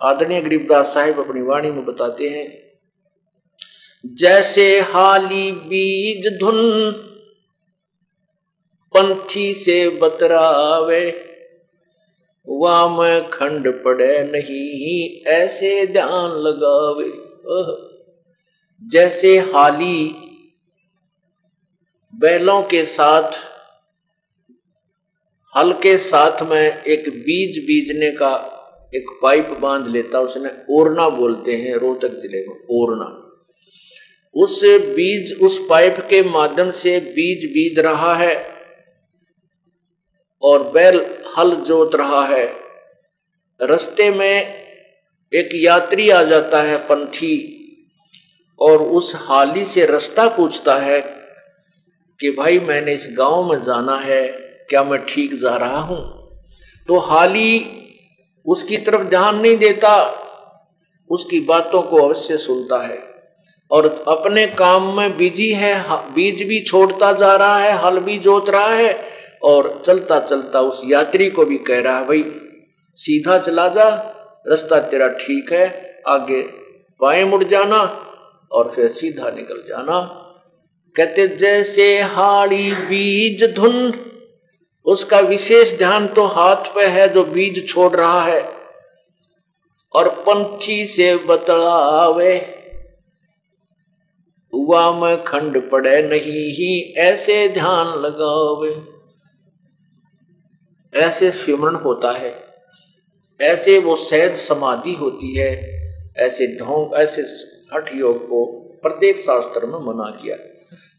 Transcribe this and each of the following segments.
आदरणीय गरीबदास साहिब अपनी वाणी में बताते हैं, जैसे हाली बीज धुन पंथी से बतरावे, वाम खंड पड़े नहीं ऐसे ध्यान लगावे। जैसे हाली बैलों के साथ, हल के साथ में एक बीज बीजने का एक पाइप बाँध लेता, उसने ओरना बोलते हैं, रोहतक ज़िले में, ओरना। उस बीज, उस पाइप के माध्यम से बीज बीज रहा है और बैल, हल जोत रहा है। रस्ते में एक यात्री आ जाता है, पंथी, और उस हाली से रास्ता पूछता है कि, भाई, मैंने इस गाँव में जाना है, क्या मैं ठीक जा रहा हूँ? तो हाली उसकी तरफ़ ध्यान नहीं देता, उसकी बातों को अवश्य सुनता है। और अपने काम में बिज़ी है बीज भी छोड़ता जा रहा है, हल भी जोत रहा है, और चलता चलता उस यात्री को भी कह रहा है, भाई, सीधा चला जा, रास्ता तेरा ठीक है, आगे बाएँ मुड़ जाना, और फिर सीधा निकल जाना। कहते, जैसे हाड़ी बीज धुन उसका विशेष ध्यान तो हाथ पे है जो बीज छोड़ रहा है। और पंछी से बतलावे, हुआ में खंड पड़े नहीं ही, ऐसे ध्यान लगावे। ऐसे स्विमरण होता है, ऐसे वो सहज समाधि होती है, ऐसे ढोंग, ऐसे हठ योग को प्रत्येक शास्त्र में मना किया।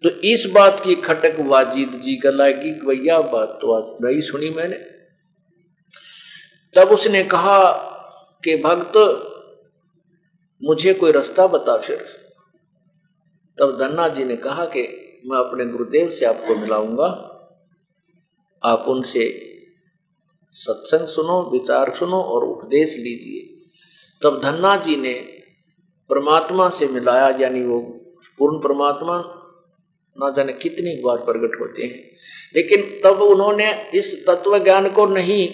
तो इस बात की खटक वाजिद जी का लागी भैया बात तो आज नहीं सुनी मैंने। तब उसने कहा कि, भक्त, मुझे कोई रास्ता बता फिर। तब धन्ना जी ने कहा कि, मैं अपने गुरुदेव से आपको मिलाऊँगा। आप उनसे सत्संग सुनो, विचार सुनो और उपदेश लीजिए। तब धन्ना जी ने परमात्मा से मिलाया, यानी वो पूर्ण परमात्मा ना जाने कितनी बार प्रकट होते हैं। लेकिन तब उन्होंने इस तत्व ज्ञान को नहीं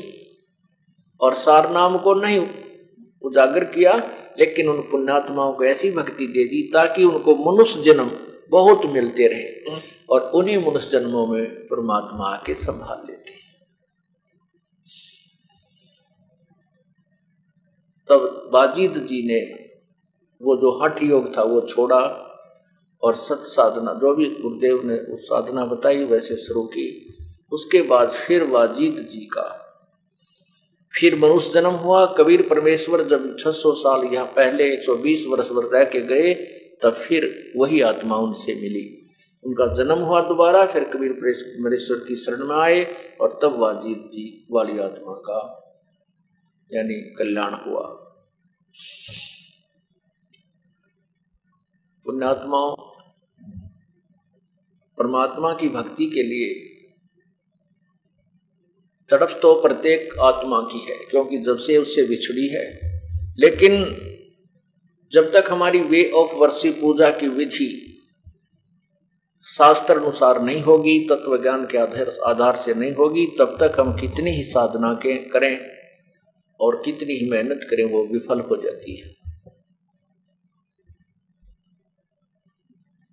और सार नाम को नहीं उजागर किया, लेकिन उन पुण्यात्माओं को ऐसी भक्ति दे दी ताकि उनको मनुष्य जन्म बहुत मिलते रहे और उन्हीं मनुष्य जन्मों में परमात्मा आके संभाल लेते तब बाजीद जी ने वो जो हठ योग था वो छोड़ा और सत साधना, जो भी गुरुदेव ने उस साधना बताई, वैसे शुरू की। उसके बाद फिर वाजीद जी का। फिर मनुष्य जन्म हुआ, कबीर परमेश्वर जब 600 साल यहाँ पहले 120 वर्ष वर रह के गए, तब फिर वही आत्मा उनसे मिली। उनका जन्म हुआ दोबारा, फिर कबीर परमेश्वर की शरण में आए और तब वाजीद जी वाली आत्मा का, यानी कल्याण हुआ। पुण्यात्माओं परमात्मा की भक्ति के लिए तड़फ तो प्रत्येक आत्मा की है, क्योंकि जब से उससे बिछड़ी है। लेकिन जब तक हमारी वे ऑफ़ वर्षी पूजा की विधि शास्त्र अनुसार नहीं होगी तत्व ज्ञान के आधार आधार से नहीं होगी, तब तक हम कितनी ही साधना के, करें और कितनी ही मेहनत करें, वो विफल हो जाती है।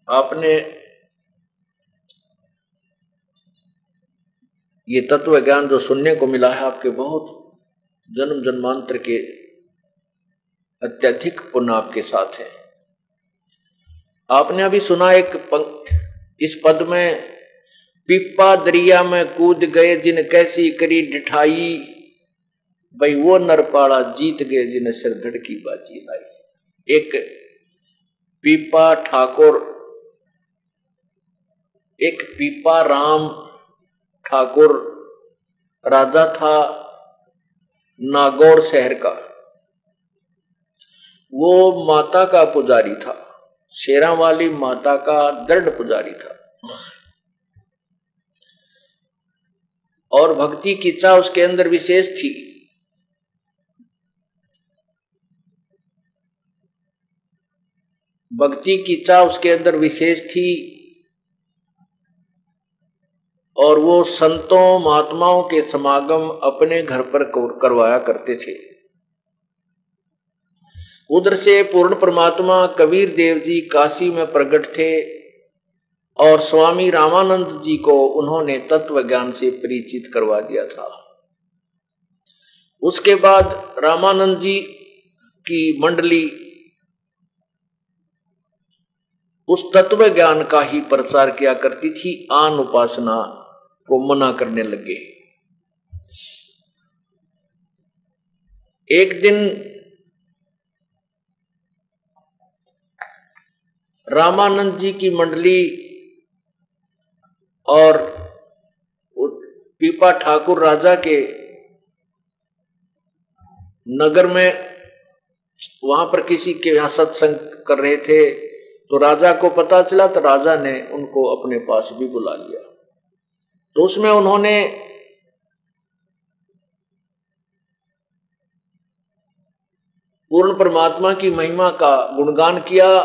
आपने ये तत्व ज्ञान जो सुनने को मिला है आपके बहुत जन्म जन्मांतर के अत्यधिक पुण्य आपके साथ है। आपने अभी सुना एक पंक, इस पद में पिप्पा दरिया में कूद गए जिन कैसी करी डिठाई भाई वो नरपाड़ा जीत गए जिन्हें सिर धड़की बाजी लाई। एक पीपा ठाकुर एक पीपा राम ठाकुर, राजा था नागौर शहर का। वो माता का पुजारी था शेरा वाली माता का दृढ़ पुजारी था। और भक्ति की चाह उसके अंदर विशेष थी। भक्ति की चाह उसके अंदर विशेष थी। और वो संतों, महात्माओं के समागम अपने घर पर करवाया करते थे। उधर से पूर्ण परमात्मा कबीर देव जी काशी में प्रकट थे और स्वामी रामानंद जी को उन्होंने तत्व ज्ञान से परिचित करवा दिया था। उसके बाद रामानंद जी की मंडली उस तत्व ज्ञान का ही प्रचार किया करती थी, आन उपासना को मना करने लगे। एक दिन रामानंद जी की मंडली और पीपा ठाकुर राजा के नगर में वहाँ पर किसी के यहाँ सत्संग कर रहे थे तो राजा को पता चला तो राजा ने उनको अपने पास भी बुला लिया। तो उसमें उन्होंने पूर्ण परमात्मा की महिमा का गुणगान किया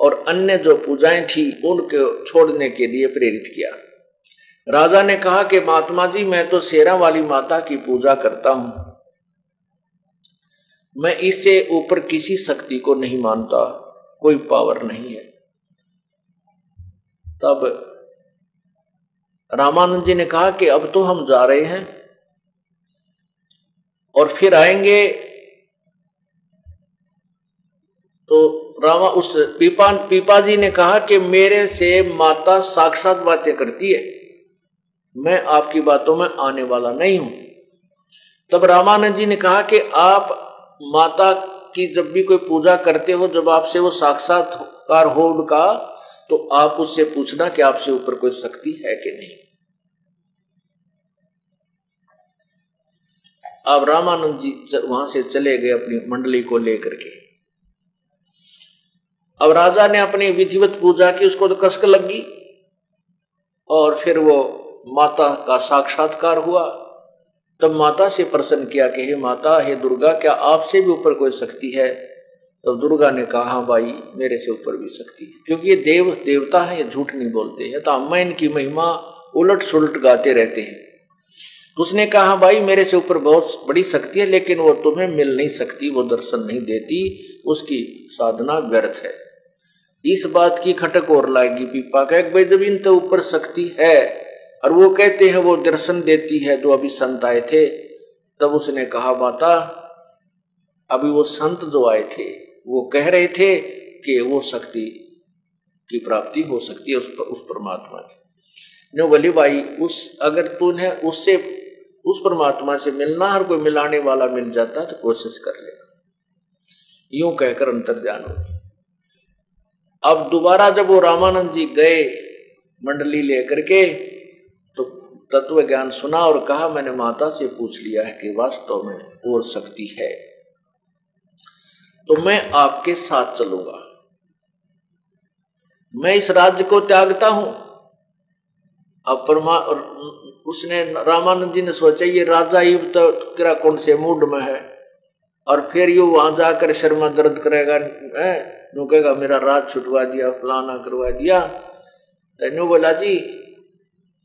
और अन्य जो पूजाएँ थी, उनको छोड़ने के लिए प्रेरित किया। राजा ने कहा कि महात्मा जी, मैं तो शेरा वाली माता की पूजा करता हूँ। मैं इससे ऊपर किसी शक्ति को नहीं मानता, कोई पावर नहीं है। तब रामानंद जी ने कहा कि अब तो हम जा रहे हैं और फिर आएँगे। तो रामा, उस पीपा पीपा जी ने कहा कि मेरे से माता साक्षात बातें करती है। मैं आपकी बातों में आने वाला नहीं हूँ। तब रामानंद जी ने कहा कि आप माता की जब भी कोई पूजा करते हो, जब आपसे वो साक्षात्कार हो उनका तो आप उससे पूछना कि आपसे ऊपर कोई शक्ति है कि नहीं। अब रामानंद जी वहाँ से चले गए अपनी मंडली को लेकर के। अब राजा ने अपनी विधिवत पूजा की, उसको तो कसक लगी। और फिर वो माता का साक्षात्कार हुआ। तब माता से प्रश्न किया कि, हे माता, हे दुर्गा, क्या आपसे भी ऊपर कोई शक्ति है? तो दुर्गा ने कहा हाँ भाई, मेरे से ऊपर भी शक्ति है। क्योंकि ये देव, देवता है, ये झूठ नहीं बोलते हैं। तो अम्मा इनकी महिमा उलट सुलट गाते रहते हैं। तो उसने कहा, भाई, मेरे से ऊपर बहुत बड़ी शक्ति है, लेकिन वो तुम्हें मिल नहीं सकती, वो दर्शन नहीं देती, उसकी साधना व्यर्थ है। इस बात की खटक और लाएगी पीपा का भाई जब इन तो ऊपर शक्ति है, और वो कहते हैं वो दर्शन देती है जो अभी संत आए थे। तब उसने कहा, माता, अभी वो संत जो आए थे वो कह रहे थे कि वो शक्ति की प्राप्ति हो सकती है उस पर, उस परमात्मा की। ने बोली भाई उस अगर तूने उससे उस परमात्मा से मिलना हर कोई मिलाने वाला मिल जाता तो कोशिश कर लेना यूँ कहकर अंतर ध्यान होगी अब दोबारा जब वो रामानंद जी गए मंडली लेकर के तो तत्व ज्ञान सुना और कहा मैंने माता से पूछ लिया है कि वास्तव में और शक्ति है तो मैं आपके साथ चलूँगा। मैं इस राज्य को त्यागता हूँ। अब परमा, उसने रामानंद जी ने सोचा, ये राजा ही तो किरा कौन से मूड में है? और फिर यू वहाँ जाकर शर्मा दर्द करेगा, है? कहेगा, मेरा राज छुटवा दिया, फलाना करवा दिया। तो बोला, जी,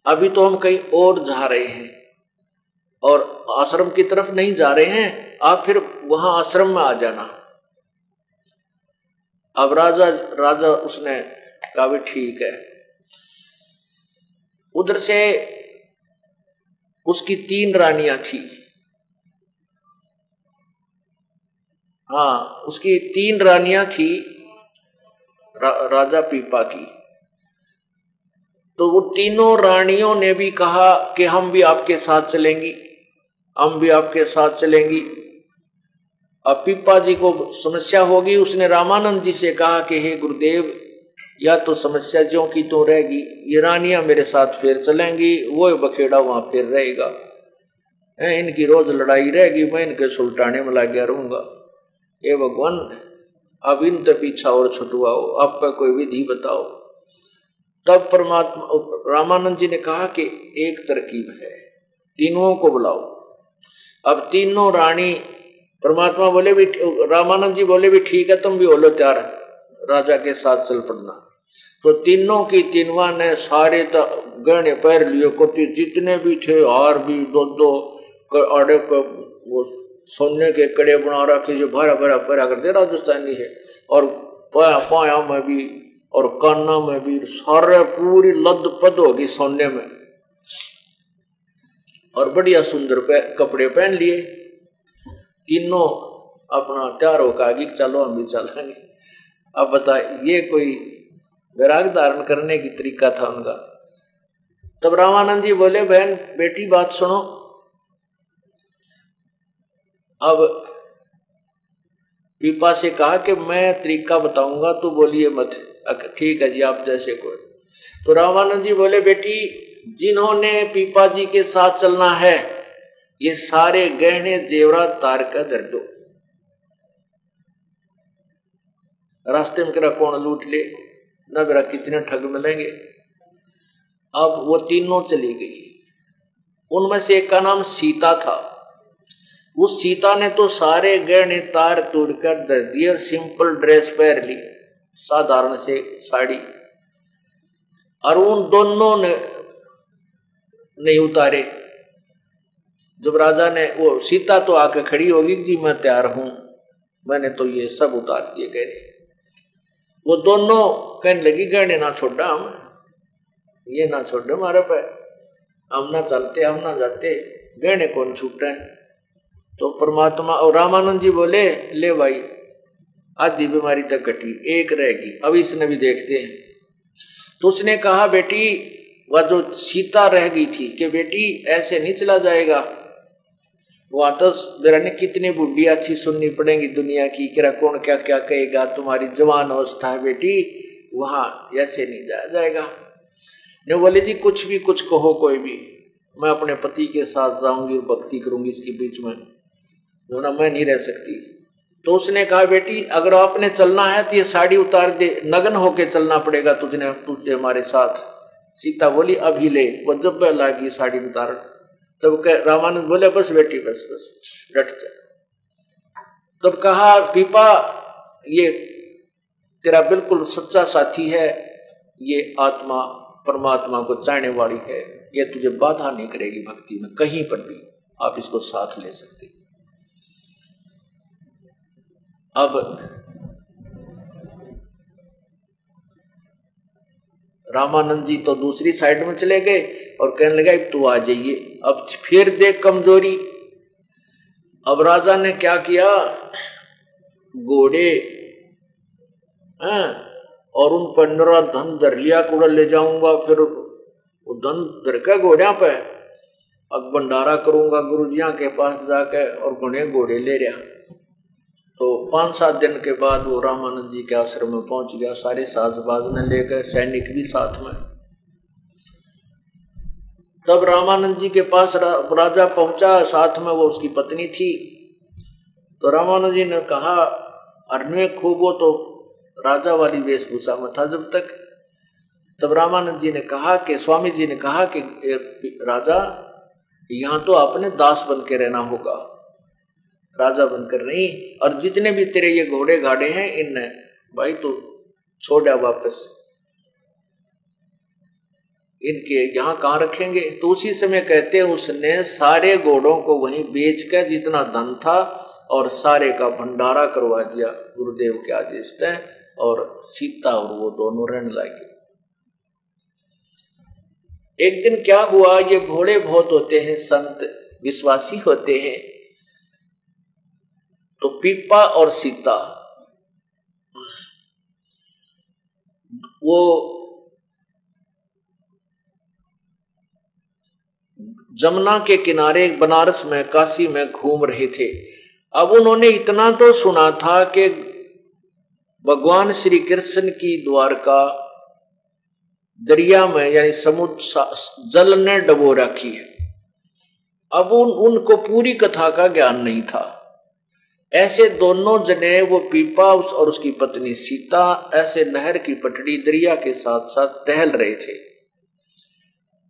अभी तो हम कहीं और जा रहे हैं और आश्रम की तरफ़ नहीं जा रहे हैं। आप फिर वहाँ आश्रम में आ जाना। अब राजा राजा उसने कहा भी ठीक है। उधर से उसकी तीन रानियाँ थी। हाँ उसकी तीन रानियाँ थी रा, राजा पीपा की। तो वो तीनों रानियों ने भी कहा कि हम भी आपके साथ चलेंगी हम भी आपके साथ चलेंगी। अब पिप्पा जी को समस्या होगी। उसने रामानंद जी से कहा कि, हे गुरुदेव, या तो समस्या जो की तो रहेगी, ये रानियाँ मेरे साथ फिर चलेंगी, वो बखेड़ा वहाँ फिर रहेगा। इनकी रोज लड़ाई रहेगी, मैं इनके सुलटाने में लग गया रहूँगा। ये भगवान, अब इन तो पीछा और छुटवाओ आपका कोई विधि बताओ। तब परमात्मा, रामानंद जी ने कहा कि, एक तरकीब है, तीनों को बुलाओ। अब तीनों रानी परमात्मा बोले भी, रामानंद जी बोले भी ठीक है, तुम भी बोलो तैयार राजा के साथ चल पड़ना। तो तीनों की तीनवा ने सारे गहने पैर लिए को जितने भी थे, हार भी दो दो आड़े वो सोने के कड़े बना रखे, जो भरा भरा पैरा करते, राजस्थानी है। और पाया पाया में भी, और काना में भी, सारे पूरी लद पद होगी सोने में। और बढ़िया सुंदर कपड़े पहन लिए। तीनों अपना तैयार होकर आगे चलो, हम भी चलेंगे अब बता, ये कोई विराग धारण करने की तरीका था उनका? तब रामानंद जी बोले, बहन, बेटी, बात सुनो। अब पीपा से कहा कि मैं तरीका बताऊँगा तो बोलिए मत। ठीक है जी, आप जैसे कोई। तो रामानंद जी बोले, बेटी, जिन्होंने पीपा जी के साथ चलना है ये सारे गहने जेवरा तार का दर दो रास्ते में करा कौन लूट ले? न मेरा कितने ठग मिलेंगे। अब वो तीनों चली गई। उनमें से एक का नाम सीता था। उस सीता ने तो सारे गहने तार तोड़कर दर दिए और सिंपल ड्रेस पहन ली, साधारण से साड़ी। और उन दोनों ने नहीं उतारे। जब राजा ने, वो सीता तो आके खड़ी होगी जी मैं तैयार हूँ। मैंने तो ये सब उतार दिए गहने। वो दोनों कहने लगी, गहने ना छोड़ा हम ये ना छोड़े हमारे पे। हम ना चलते, हम ना जाते। गहने कौन छूटे? तो परमात्मा और रामानंद जी बोले, ले भाई, आधी बीमारी तक घटी एक रहेगी। अब इसने भी देखते हैं। तो उसने कहा, बेटी, वह जो सीता रह गई थी, कि बेटी ऐसे नहीं चला जाएगा। वहाँ तो जरा ने कितनी बुढ़ी अच्छी सुननी पड़ेगी दुनिया की, कि कौन क्या क्या कहेगा, तुम्हारी जवान अवस्था है बेटी, वहाँ ऐसे नहीं जाया जाएगा। ने बोले, जी, कुछ भी, कुछ कहो कोई भी। मैं अपने पति के साथ जाऊँगी और भक्ति करूँगी इसके बीच में। जो ना मैं नहीं रह सकती। तो उसने कहा, बेटी, अगर आपने चलना है तो ये साड़ी उतार दे, नग्न होके चलना पड़ेगा तुझने, तुझे हमारे साथ। सीता बोली अभी ले वह जब लागी साड़ी उतार तब कह, रामानंद बोले, बस बेटी, बस बस डट जा। तब कहा, पीपा, ये तेरा बिल्कुल सच्चा साथी है, ये आत्मा, परमात्मा को चाहने वाली है, ये तुझे बाधा नहीं करेगी भक्ति में, कहीं पर भी आप इसको साथ ले सकते। अब रामानंद जी तो दूसरी साइड में चले गए और कहने लगा तू आ जाइए। अब फिर देख कमज़ोरी। अब राजा ने क्या किया? घोड़े और उन पंद्रह धन धर लिया कूड़ा ले जाऊँगा, फिर वो धन धर के घोड़िया पे अब भंडारा करूँगा गुरुजिया के पास जाके और घने घोड़े ले रहा। तो पाँच सात दिन के बाद वो रामानंद जी के आश्रम में पहुँच गया। सारे साजबाज ने लेकर सैनिक भी साथ में। तब रामानंद जी के पास राजा पहुँचा। साथ में वो उसकी पत्नी थी। तो रामानंद जी ने कहा अरण्य खूब तो राजा वाली वेशभूषा में था जब तक। तब रामानंद जी ने कहा कि, स्वामी जी ने कहा कि राजा, यहाँ तो आपने दास बन के रहना होगा। राजा बनकर नहीं और जितने भी तेरे ये घोड़े घाड़े हैं, इन भाई तो छोड़ा वापस। इनके यहाँ कहा रखेंगे? तो उसी समय कहते हैं, उसने सारे घोड़ों को वहीं बेच कर जितना धन था और सारे का भंडारा करवा दिया, गुरुदेव के आदेश तय और सीता और वो दोनों रहने लगे। एक दिन क्या हुआ? ये घोड़े बहुत होते हैं, संत, विश्वासी होते हैं। तो पीपा और सीता, वो जमुना के किनारे बनारस में, काशी में घूम रहे थे। अब उन्होंने इतना तो सुना था कि भगवान श्री कृष्ण की द्वारका दरिया में, यानी समुद्र जल ने डबो रखी है। अब उन, उनको पूरी कथा का ज्ञान नहीं था। ऐसे दोनों जने, वो पीपा उस और उसकी पत्नी सीता, ऐसे नहर की पटड़ी दरिया के साथ साथ टहल रहे थे।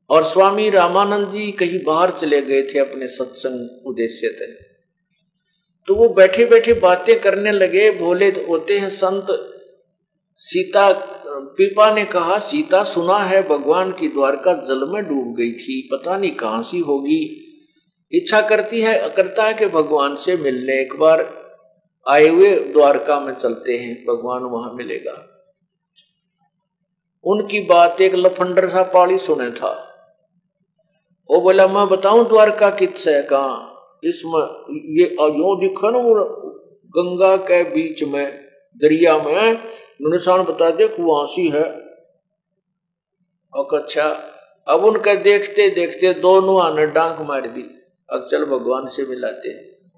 और स्वामी रामानंद जी कहीं बाहर चले गए थे अपने सत्संग उद्देश्य थे तो वो बैठे बैठे बातें करने लगे, बोले तो होते हैं संत। सीता, पीपा ने कहा, सीता, सुना है, भगवान की द्वारका जल में डूब गई थी, पता नहीं कहाँ सी होगी। इच्छा करती है, करता है कि भगवान से मिलने एक बार आए हुए द्वारका में चलते हैं, भगवान वहाँ मिलेगा। उनकी बात एक लफंडर सा पाली सुने था। वो बोला, मैं बताऊँ द्वारका कित है, कहा? इसमें ये यो दिखा ना गंगा के बीच में, दरिया में। निशान बता दे कुआसी है। अच्छा। अब उनके देखते देखते दोनों आने डांक मार दी। चल भगवान से मिलाते हैं।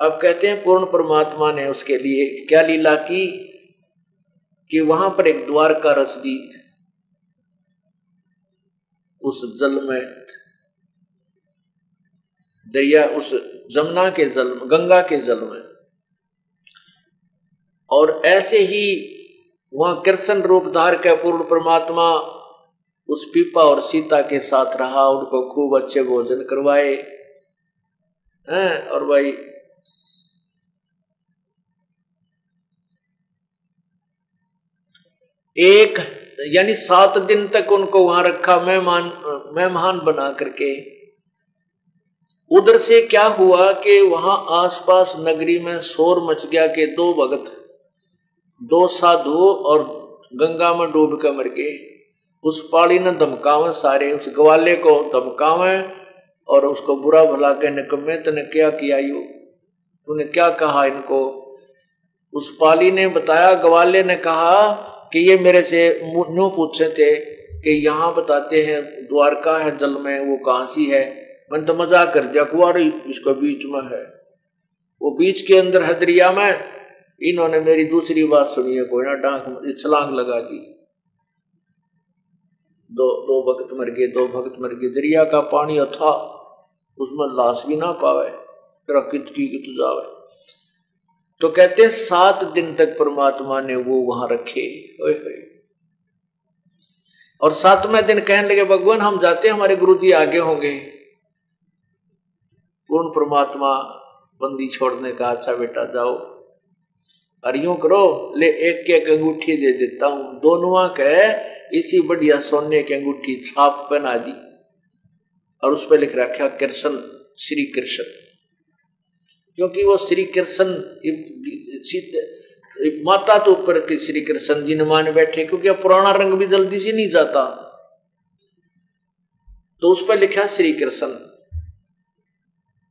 अब कहते हैं पूर्ण परमात्मा ने उसके लिए क्या लीला की कि वहाँ पर एक द्वार का रस दी। उस जल में दरिया उस जमुना के जल में, गंगा के जल में। और ऐसे ही वहाँ कृष्ण रूप धार के पूर्ण परमात्मा उस पीपा और सीता के साथ रहा, उनको खूब अच्छे भोजन करवाए। हैं, और भाई, एक, यानी सात दिन तक उनको वहाँ रखा मेहमान मेहमान बना करके। उधर से क्या हुआ कि वहाँ आसपास नगरी में शोर मच गया कि दो भगत, दो साधु और गंगा में डूब कर मर गए। उस पाड़ी ने धमकावे, सारे उस ग्वाले को धमकावे और उसको बुरा भला के निकम्मे तने क्या किया यू? तूने क्या कहा इनको? उस पाली ने बताया, ग्वाले ने कहा कि ये मेरे से न्यू पूछे थे कि यहाँ बताते हैं, द्वारका है, जल में, वो कहाँ सी है? मैंने तो मज़ाक कर दिया, कुआरी इसका बीच में है। वो बीच के अंदर है दरिया में, इन्होंने मेरी दूसरी बात सुनी है, कोई ना, डांक छलांग लगा दी। दो दो भक्त मर गए, दो भक्त मर गए। दरिया का पानी अथा, उसमें लाश भी ना पावे तेरा कित की कित जावे। तो कहते हैं, सात दिन तक परमात्मा ने वो वहाँ रखे। ओए ओए और सातवें दिन कहने लगे, भगवान, हम जाते हमारे गुरु जी आगे होंगे। पूर्ण परमात्मा बंदी छोड़ने का अच्छा बेटा, जाओ। और यूँ करो, ले एक एक अंगूठी दे देता हूँ। दोनों के इसी बढ़िया सोने की अंगूठी छाप पहना दी। और उस पर लिख रखा कृष्ण श्री कृष्ण क्योंकि वो श्री कृष्ण माता तो ऊपर के श्री कृष्ण जी ने मान बैठे, क्योंकि अब पुराना रंग भी जल्दी से नहीं जाता। तो उस पर लिखा, श्री कृष्ण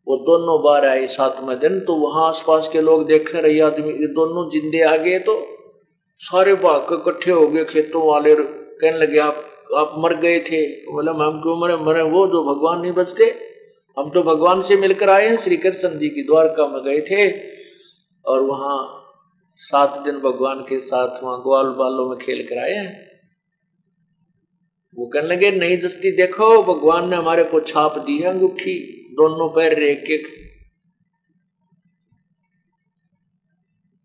वो दोनों बार आए सातवें दिन तो वहाँ आसपास के लोग देख रहे, आदमी, ये दोनों जिंदे आ गए तो सारे भाग इकट्ठे हो गए, खेतों वाले कहने लगे, आप आप मर गए थे। तो बोला हम क्यों मरे? मरे वो जो भगवान नहीं बचते। हम तो भगवान से मिलकर आए हैं श्री कृष्ण जी की द्वारका में गए थे और वहाँ सात दिन भगवान के साथ वहाँ ग्वाल बालों में खेल कर आए हैं। वो कहने लगे, नहीं, जस्ती देखो, भगवान ने हमारे को छाप दी है अंगूठी। दोनों पैर एक एक।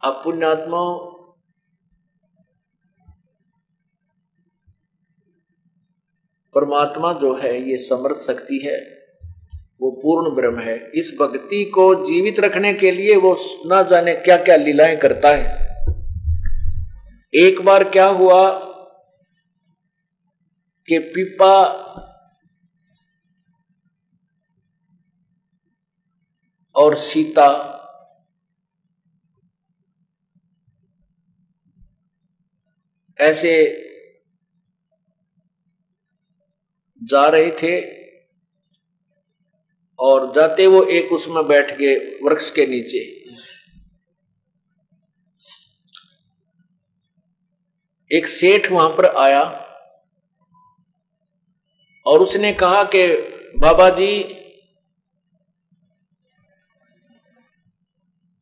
अब पुण्यात्माओं, परमात्मा जो है, ये समर्थ शक्ति है, वो पूर्ण ब्रह्म है। इस भक्ति को जीवित रखने के लिए वो ना जाने क्या क्या लीलाएँ करता है। एक बार क्या हुआ कि पीपा और सीता। ऐसे जा रहे थे और जाते वो एक उसमें बैठ गए वृक्ष के नीचे। एक सेठ वहाँ पर आया और उसने कहा कि, बाबा जी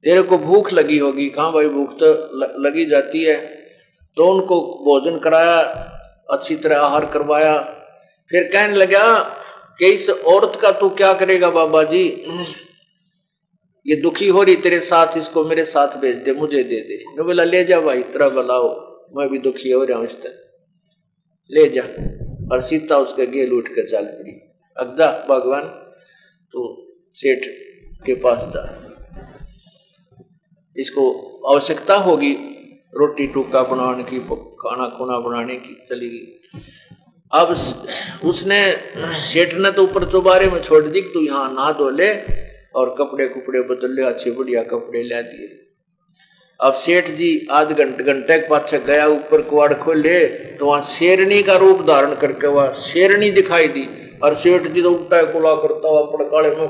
तेरे को भूख लगी होगी। कहा भाई भूख तो लगी जाती है? तो उनको भोजन कराया, अच्छी तरह आहार करवाया। फिर कहने लगा कि इस औरत का तू क्या करेगा बाबा जी? ये दुखी हो रही, तेरे साथ इसको मेरे साथ भेज दे, मुझे दे दे। ने बोला, ले जा भाई तेरा बुलाओ। मैं भी दुखी हो रहा हूँ इस तरह। ले जा। और सीता उसके गेल उठ कर चल पड़ी। अगदा, भगवान तो सेठ के पास जा। इसको आवश्यकता होगी रोटी टूका बनाने की, खाना खुना बनाने की चली गई अब उसने, सेठ ने तो ऊपर चौबारे में छोड़ दी तू यहाँ नहा धो ले और कपड़े कुपड़े बदल ले, अच्छे बढ़िया कपड़े ले दिए। अब सेठ जी आध घंटे घंटे के पास गया ऊपर कुआड़ खोले तो वहाँ शेरनी का रूप धारण करके वह शेरनी दिखाई दी। और सेठ जी तो उल्टा कुला करता हुआ अपने काले मुँह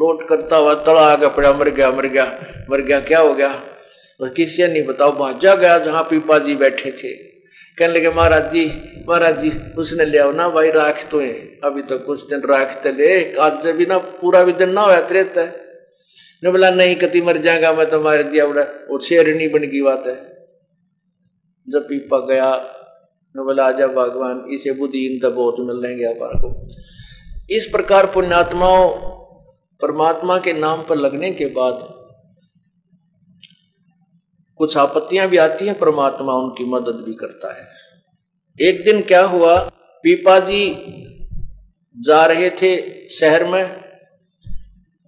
लोट करता हुआ तड़ा आ गया, पड़ा, मर गया मर गया मर गया, क्या हो गया? तो किसी नहीं बताओ, भाजा गया जहाँ पीपा जी बैठे थे। कहने लगे, महाराज जी महाराज जी, उसने ले आओ ना भाई, राख तो है। अभी तो कुछ दिन राखते ले, आज भी ना, पूरा भी दिन ना हो रहता है। ने बोला, नहीं, कति मर जाएगा, मैं तो मार दिया बोला वो शेरनी बन गई बात है। जब पीपा गया, ने बोला आजा भगवान, इसे बुद्धि इन तो बहुत मिल लेंगे अपन को। इस प्रकार पुण्यात्माओं परमात्मा के नाम पर लगने के बाद कुछ आपत्तियाँ भी आती हैं, परमात्मा उनकी मदद भी करता है। एक दिन क्या हुआ पीपा जी जा रहे थे शहर में।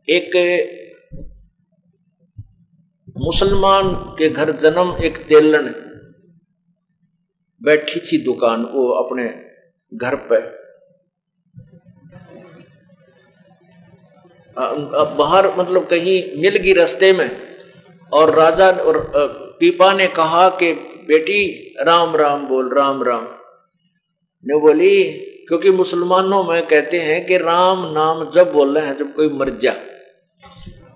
एक मुसलमान के घर जन्म एक तेलन बैठी थी दुकान, वो अपने घर पे बाहर मतलब कहीं मिल गई रास्ते में। और राजा और पीपा ने कहा कि, बेटी, राम राम, बोल, राम राम। ने बोली, क्योंकि मुसलमानों में कहते हैं कि राम नाम जब बोल रहे हैं, जब कोई मर जा,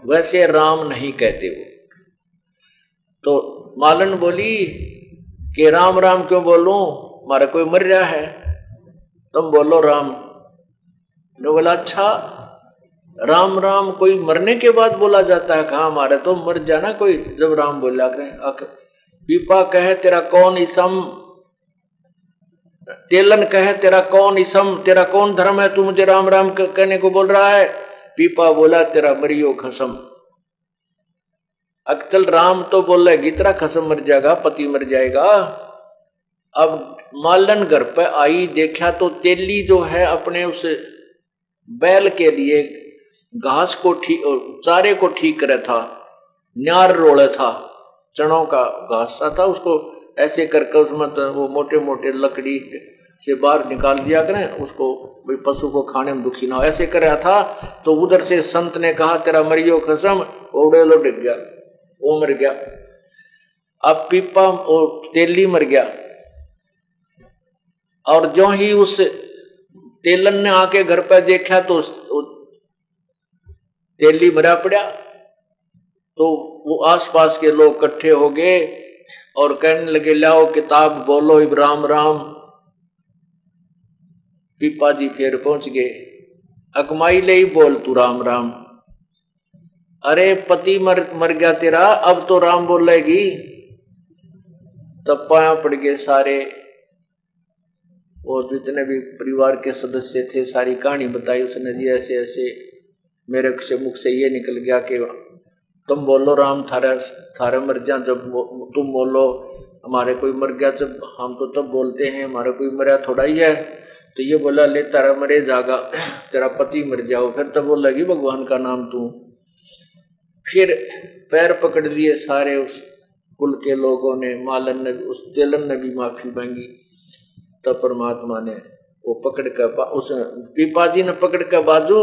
वैसे राम नहीं कहते वो। तो मालन बोली कि, राम राम क्यों बोलू? मारा कोई मर रहा है, तुम बोलो राम। ने बोला अच्छा राम राम, कोई मरने के बाद बोला जाता है, कहा मारे? तो मर जाना कोई, जब राम बोला करें पीपा कहे, तेरा कौन इसम? तेलन कहे, तेरा कौन इसम? तेरा कौन धर्म है? तू मुझे राम राम कहने को बोल रहा है। पीपा बोला, तेरा मरियो खसम। अक्चल राम तो बोल रहे गीतरा खसम मर जाएगा, पति मर जाएगा। अब मालन घर पर आई, देखा तो तेली जो है अपने उस बैल के लिए घास को ठीक, चारे को ठीक करे था, न्यार रोड़े था, चनों का घास था, उसको ऐसे करके उसमें तो वो मोटे मोटे लकड़ी से बाहर निकाल दिया करें, उसको भाई पशु को खाने में दुखी ना हो। ऐसे कर रहा था तो उधर से संत ने कहा, तेरा मरियो कसम, ओडे लो डिग गया, वो मर गया। अब पीपा, वो तेली मर गया। और जो ही उस तेलन ने आके घर पर देखा तो तेली मरा पड़ा। तो वो आसपास के लोग इकट्ठे हो गए और कहने लगे, लाओ किताब, बोलो इब्राम राम। पीपा जी फिर पहुँच गए। अकमाई ले ही बोल, तू राम राम। अरे, पति मर मर गया तेरा, अब तो राम बोलेगी। तब पाया पड़ गए सारे। और जितने भी परिवार के सदस्य थे, सारी कहानी बताई उसने जी, ऐसे ऐसे। मेरे से मुख से ये निकल गया कि तुम बोलो राम, थारे थारे मर जा जब तुम बोलो हमारे कोई मर गया, जब हम तो तब बोलते हैं, हमारे कोई मरा थोड़ा ही है। तो ये बोला, ले तारा मरे जागा, तेरा पति मर जाओ। फिर तब बोल, लगी भगवान का नाम तू? फिर पैर पकड़ लिए सारे उस कुल के लोगों ने, मालन ने उस तेलन ने भी माफ़ी मांगी। तब परमात्मा ने वो पकड़ कर उस पीपा जी ने पकड़ कर बाजू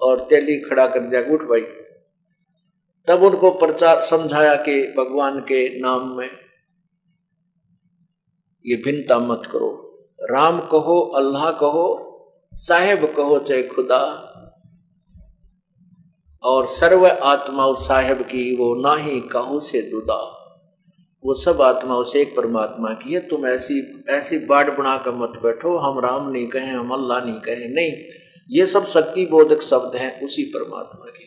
और तेली खड़ा कर दिया, उठ भाई। तब उनको प्रचार समझाया कि भगवान के नाम में ये भिन्नता मत करो। राम कहो, अल्लाह कहो, साहेब कहो, चाहे खुदा। और सर्व आत्मा उस साहेब की, वो ना ही कहो से जुदा। वो सब आत्मा उसे एक परमात्मा की है। तुम ऐसी ऐसी बाढ़ बना कर मत बैठो। हम राम नहीं कहें, हम अल्लाह नहीं कहें। नहीं ये सब शक्ति बोधक शब्द हैं उसी परमात्मा के।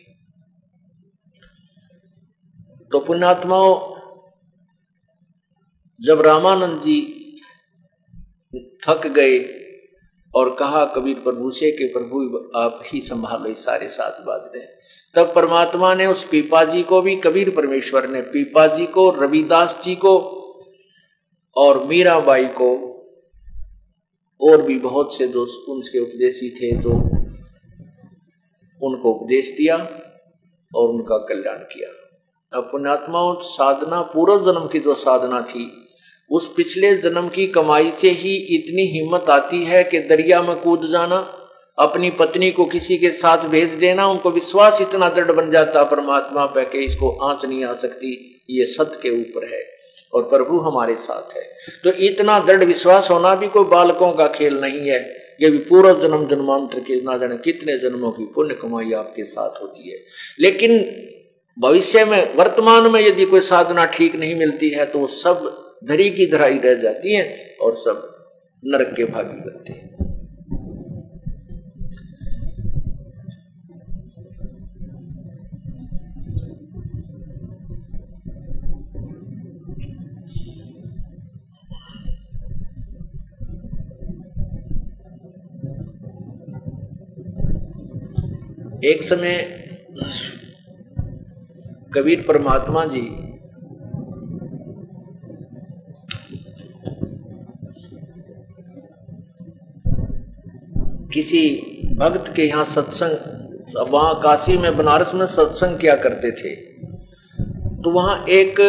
तो पुण्यात्माओं, जब रामानंद जी थक गए और कहा, कबीर प्रभु से कि प्रभु, आप ही संभालो सारे साथ बाजरे तब परमात्मा ने उस पीपा जी को भी, कबीर परमेश्वर ने पीपा जी को, रविदास जी को और मीराबाई को और भी बहुत से दोस्त उनके उपदेशी थे तो उनको उपदेश दिया और उनका कल्याण किया। अब पुण्यात्माओं साधना, पूर्व जन्म की जो साधना थी, उस पिछले जन्म की कमाई से ही इतनी हिम्मत आती है कि दरिया में कूद जाना, अपनी पत्नी को किसी के साथ भेज देना, उनको विश्वास इतना दृढ़ बन जाता परमात्मा पे कि इसको आँच नहीं आ सकती, ये सत्य के ऊपर है। और प्रभु हमारे साथ है। तो इतना दृढ़ विश्वास होना भी कोई बालकों का खेल नहीं है। ये भी पूर्व जन्म जन्मांतर के ना जाने कितने जन्मों की पुण्य कमाई आपके साथ होती है। लेकिन भविष्य में, वर्तमान में यदि कोई साधना ठीक नहीं मिलती है तो सब धरी की धराई रह जाती है और सब नरक के भागी बनते हैं। एक समय कबीर परमात्मा जी किसी भक्त के यहाँ सत्संग, वहाँ काशी में, बनारस में सत्संग किया करते थे। तो वहाँ एक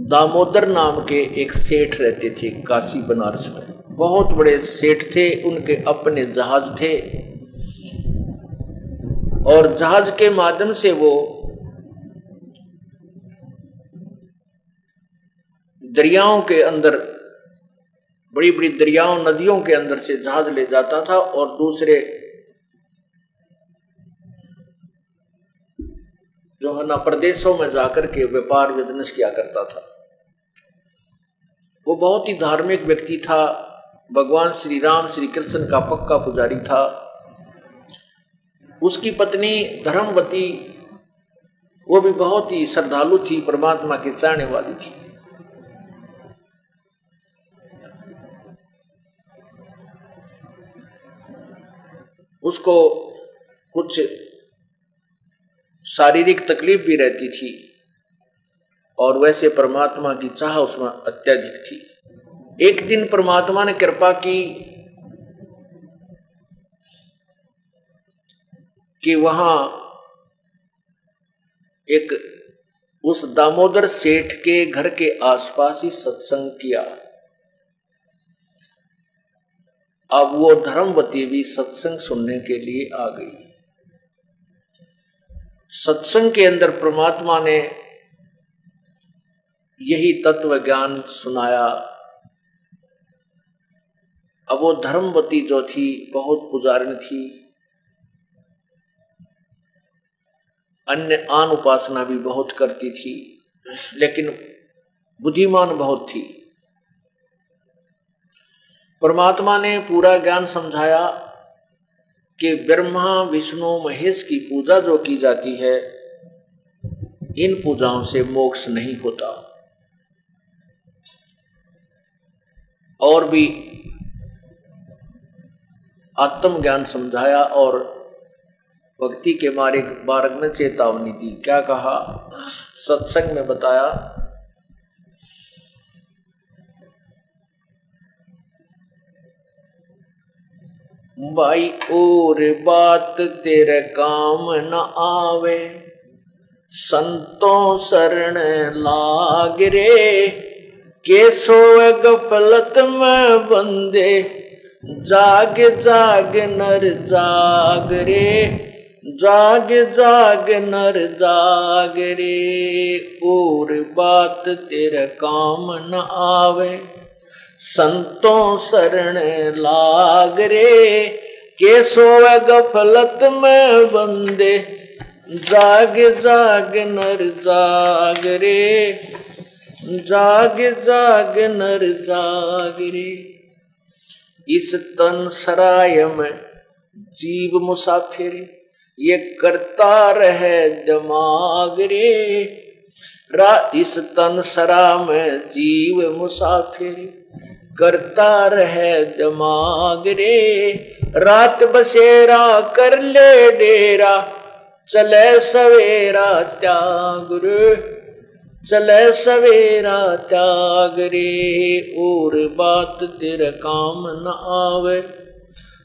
दामोदर नाम के एक सेठ रहते थे काशी, बनारस में। बहुत बड़े सेठ थे, उनके अपने जहाज़ थे। और जहाज़ के माध्यम से वो दरियाओं के अंदर बड़ी बड़ी दरियाओं, नदियों के अंदर से जहाज़ ले जाता था और दूसरे जो है ना प्रदेशों में जाकर के व्यापार बिज़नेस किया करता था। वो बहुत ही धार्मिक व्यक्ति था भगवान श्री राम, श्री कृष्ण का पक्का पुजारी था। उसकी पत्नी धर्मवती, वो भी बहुत ही श्रद्धालु थी, परमात्मा की चाहने वाली थी। उसको कुछ शारीरिक तकलीफ़ भी रहती थी और वैसे परमात्मा की चाह उसमें अत्यधिक थी। एक दिन परमात्मा ने कृपा की कि वहाँ एक उस दामोदर सेठ के घर के आसपास ही सत्संग किया। अब वो धर्मवती भी सत्संग सुनने के लिए आ गई। सत्संग के अंदर परमात्मा ने यही तत्व ज्ञान सुनाया। अब वो धर्मवती जो थी, बहुत पुजारिन थी। अन्य आन उपासना भी बहुत करती थी, लेकिन बुद्धिमान बहुत थी। परमात्मा ने पूरा ज्ञान समझाया कि ब्रह्मा, विष्णु, महेश की पूजा जो की जाती है, इन पूजाओं से मोक्ष नहीं होता। और भी आत्म ज्ञान समझाया और भक्ति के मारे मार्ग में चेतावनी दी। क्या कहा? सत्संग में बताया। भाई, और बात तेरे काम न आवे, संतों शरण लाग रे केसो गफलत में बंदे जाग जाग नर जाग रे, जाग जाग नर जाग रे। और बात तेरे काम न आवे, संतों शरण लाग रे। के सोव गफलत में बंदे, जाग जाग नर जाग रे। जाग जाग नर जाग रे। इस तन सराय में जीव मुसाफिर, ये करता रहे दिमाग रे इस तन सरा में जीव मुसाफिर, करता रहे दिमाग रे रात बसेरा कर ले डेरा, चले सवेरा त्याग रे। चले सवेरा त्याग रे और बात तेरे काम न आवे।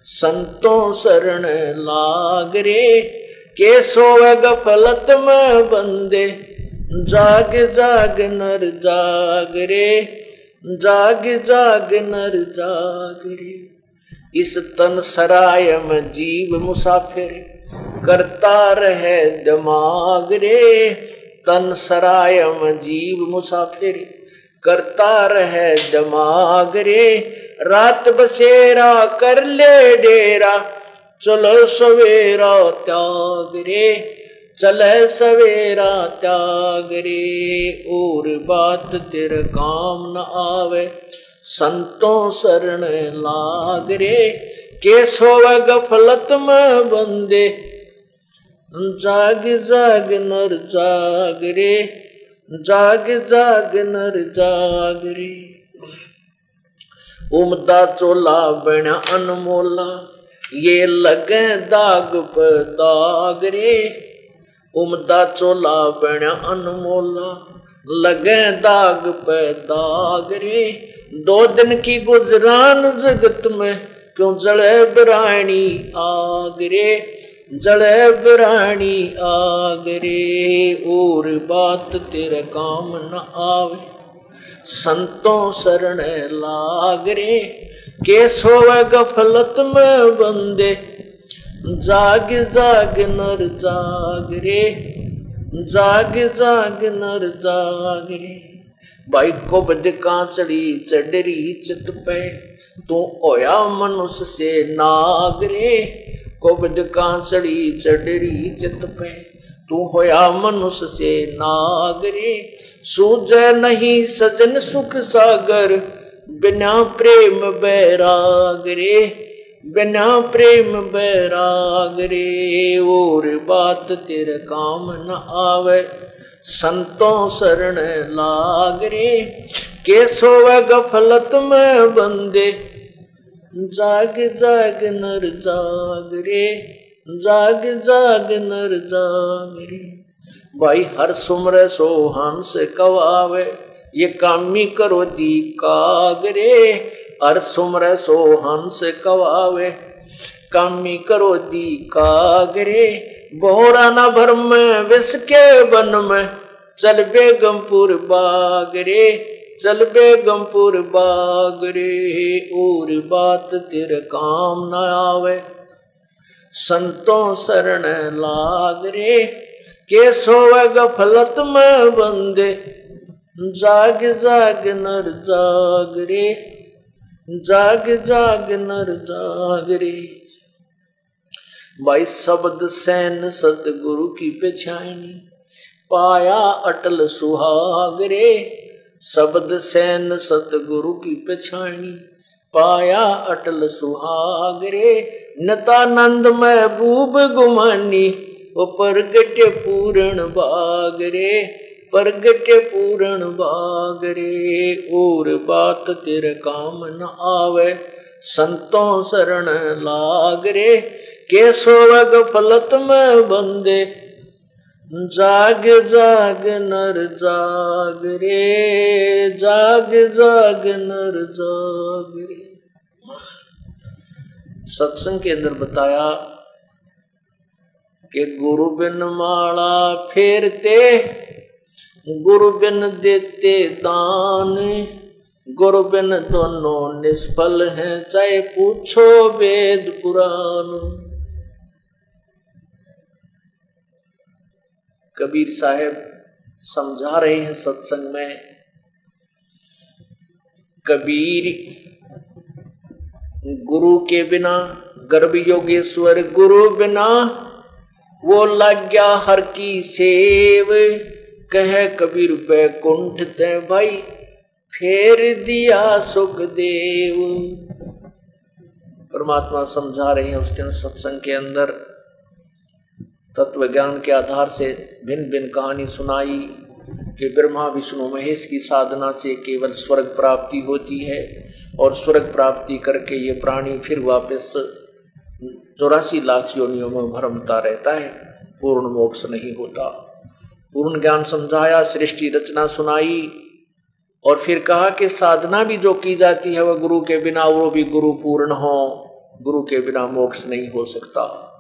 संतों शरण लाग रे, के सोवे गफलत में बंदे। जाग जाग, नर जाग रे, जाग जाग, नर जाग रे। इस तन सराय में जीव मुसाफिर, करता रहे दिमाग रे। तन सराय जीव मुसाफिर, करता रहे दिमाग रे रात बसेरा कर ले डेरा, चलो सवेरा त्याग रे चले सवेरा त्याग रे और बात तेरे काम न आवे। संतों शरण लाग रे के सोवे गफलत में बंदे। जाग जाग, नर जाग रे। जाग जाग, नर जाग रे। उमदा चोला बना अनमोला, ये लगे दाग पर दाग रे। उमदा चोला बना अनमोला, लगे दाग पे दाग रे। दो दिन की गुजरान जगत में क्यों जड़े बराणी आग रे। जड़े बिरानी आग और बात तेरे काम न आवे। संतों शरण लाग रे के सोवे गफलत में बंदे। जाग जाग नर जाग रे जाग जाग नर जाग भाई को बद कांचड़ी चडरी चित पे, तू ओया मनुष्य से नाग रे को बद कांचड़ी चित पे। तू होया मनुष्य से नाग रे। सूझ नहीं सजन सुख सागर, बिना प्रेम बैराग रे। बिना प्रेम बैराग रे और बात तेरे काम न आवे। संतों शरण लाग रे। के गफलत में बंदे जाग जाग नर जाग रे, जाग जाग नर जाग रे। भाई, हर सुमर सो हंस कवावे, ये कामी करो दी कागरे हर सुमर सो हंस कवावे, कामी करो दी कागरे बोरा न भर में विष के बन में, चल बेगमपुर बागरे चल बेगमपुर बागरे और बात तेरे काम न आवे। संतों शरण लाग रे, के सोवे गफलत में बंदे। जाग जाग नर जाग रे, जाग जाग नर जाग रे। भाई शब्द सैन सतगुरु की पेछानी पाया अटल सुहाग रे। शब्द सैन सतगुरु की पेछानी पाया अटल सुहाग रे नतानंद महबूब गुमानी, वो प्रगट पूर्ण बाग रे प्रगट पूर्ण बाग रे और बात तेरे काम न आवे, संतों शरण लाग रे के सोवग फलत में बंदे जाग जाग नर जाग रे, जाग जाग नर जाग रे। सत्संग के अंदर बताया कि गुरु बिन माला फेरते, गुरु बिन देते दान, गुरु बिन दोनों निष्फल हैं, चाहे पूछो वेद पुराण। कबीर साहब समझा रहे हैं सत्संग में, कबीर गुरु के बिना, गर्भ योगेश्वर गुरु बिना, वो लग गया हर की सेव। कह कबीर बैकुंठ ते भाई, फेर दिया सुखदेव। परमात्मा समझा रहे हैं उस दिन सत्संग के अंदर तत्व ज्ञान के आधार से भिन्न भिन्न कहानी सुनाई कि ब्रह्मा, विष्णु, महेश की साधना से केवल स्वर्ग प्राप्ति होती है और स्वर्ग प्राप्ति करके ये प्राणी फिर वापस चौरासी लाख योनियों में भरमता रहता है। पूर्ण मोक्ष नहीं होता। पूर्ण ज्ञान समझाया, सृष्टि रचना सुनाई और फिर कहा कि साधना भी जो की जाती है, वह गुरु के बिना वो भी गुरु पूर्ण हो। गुरु के बिना मोक्ष नहीं हो सकता।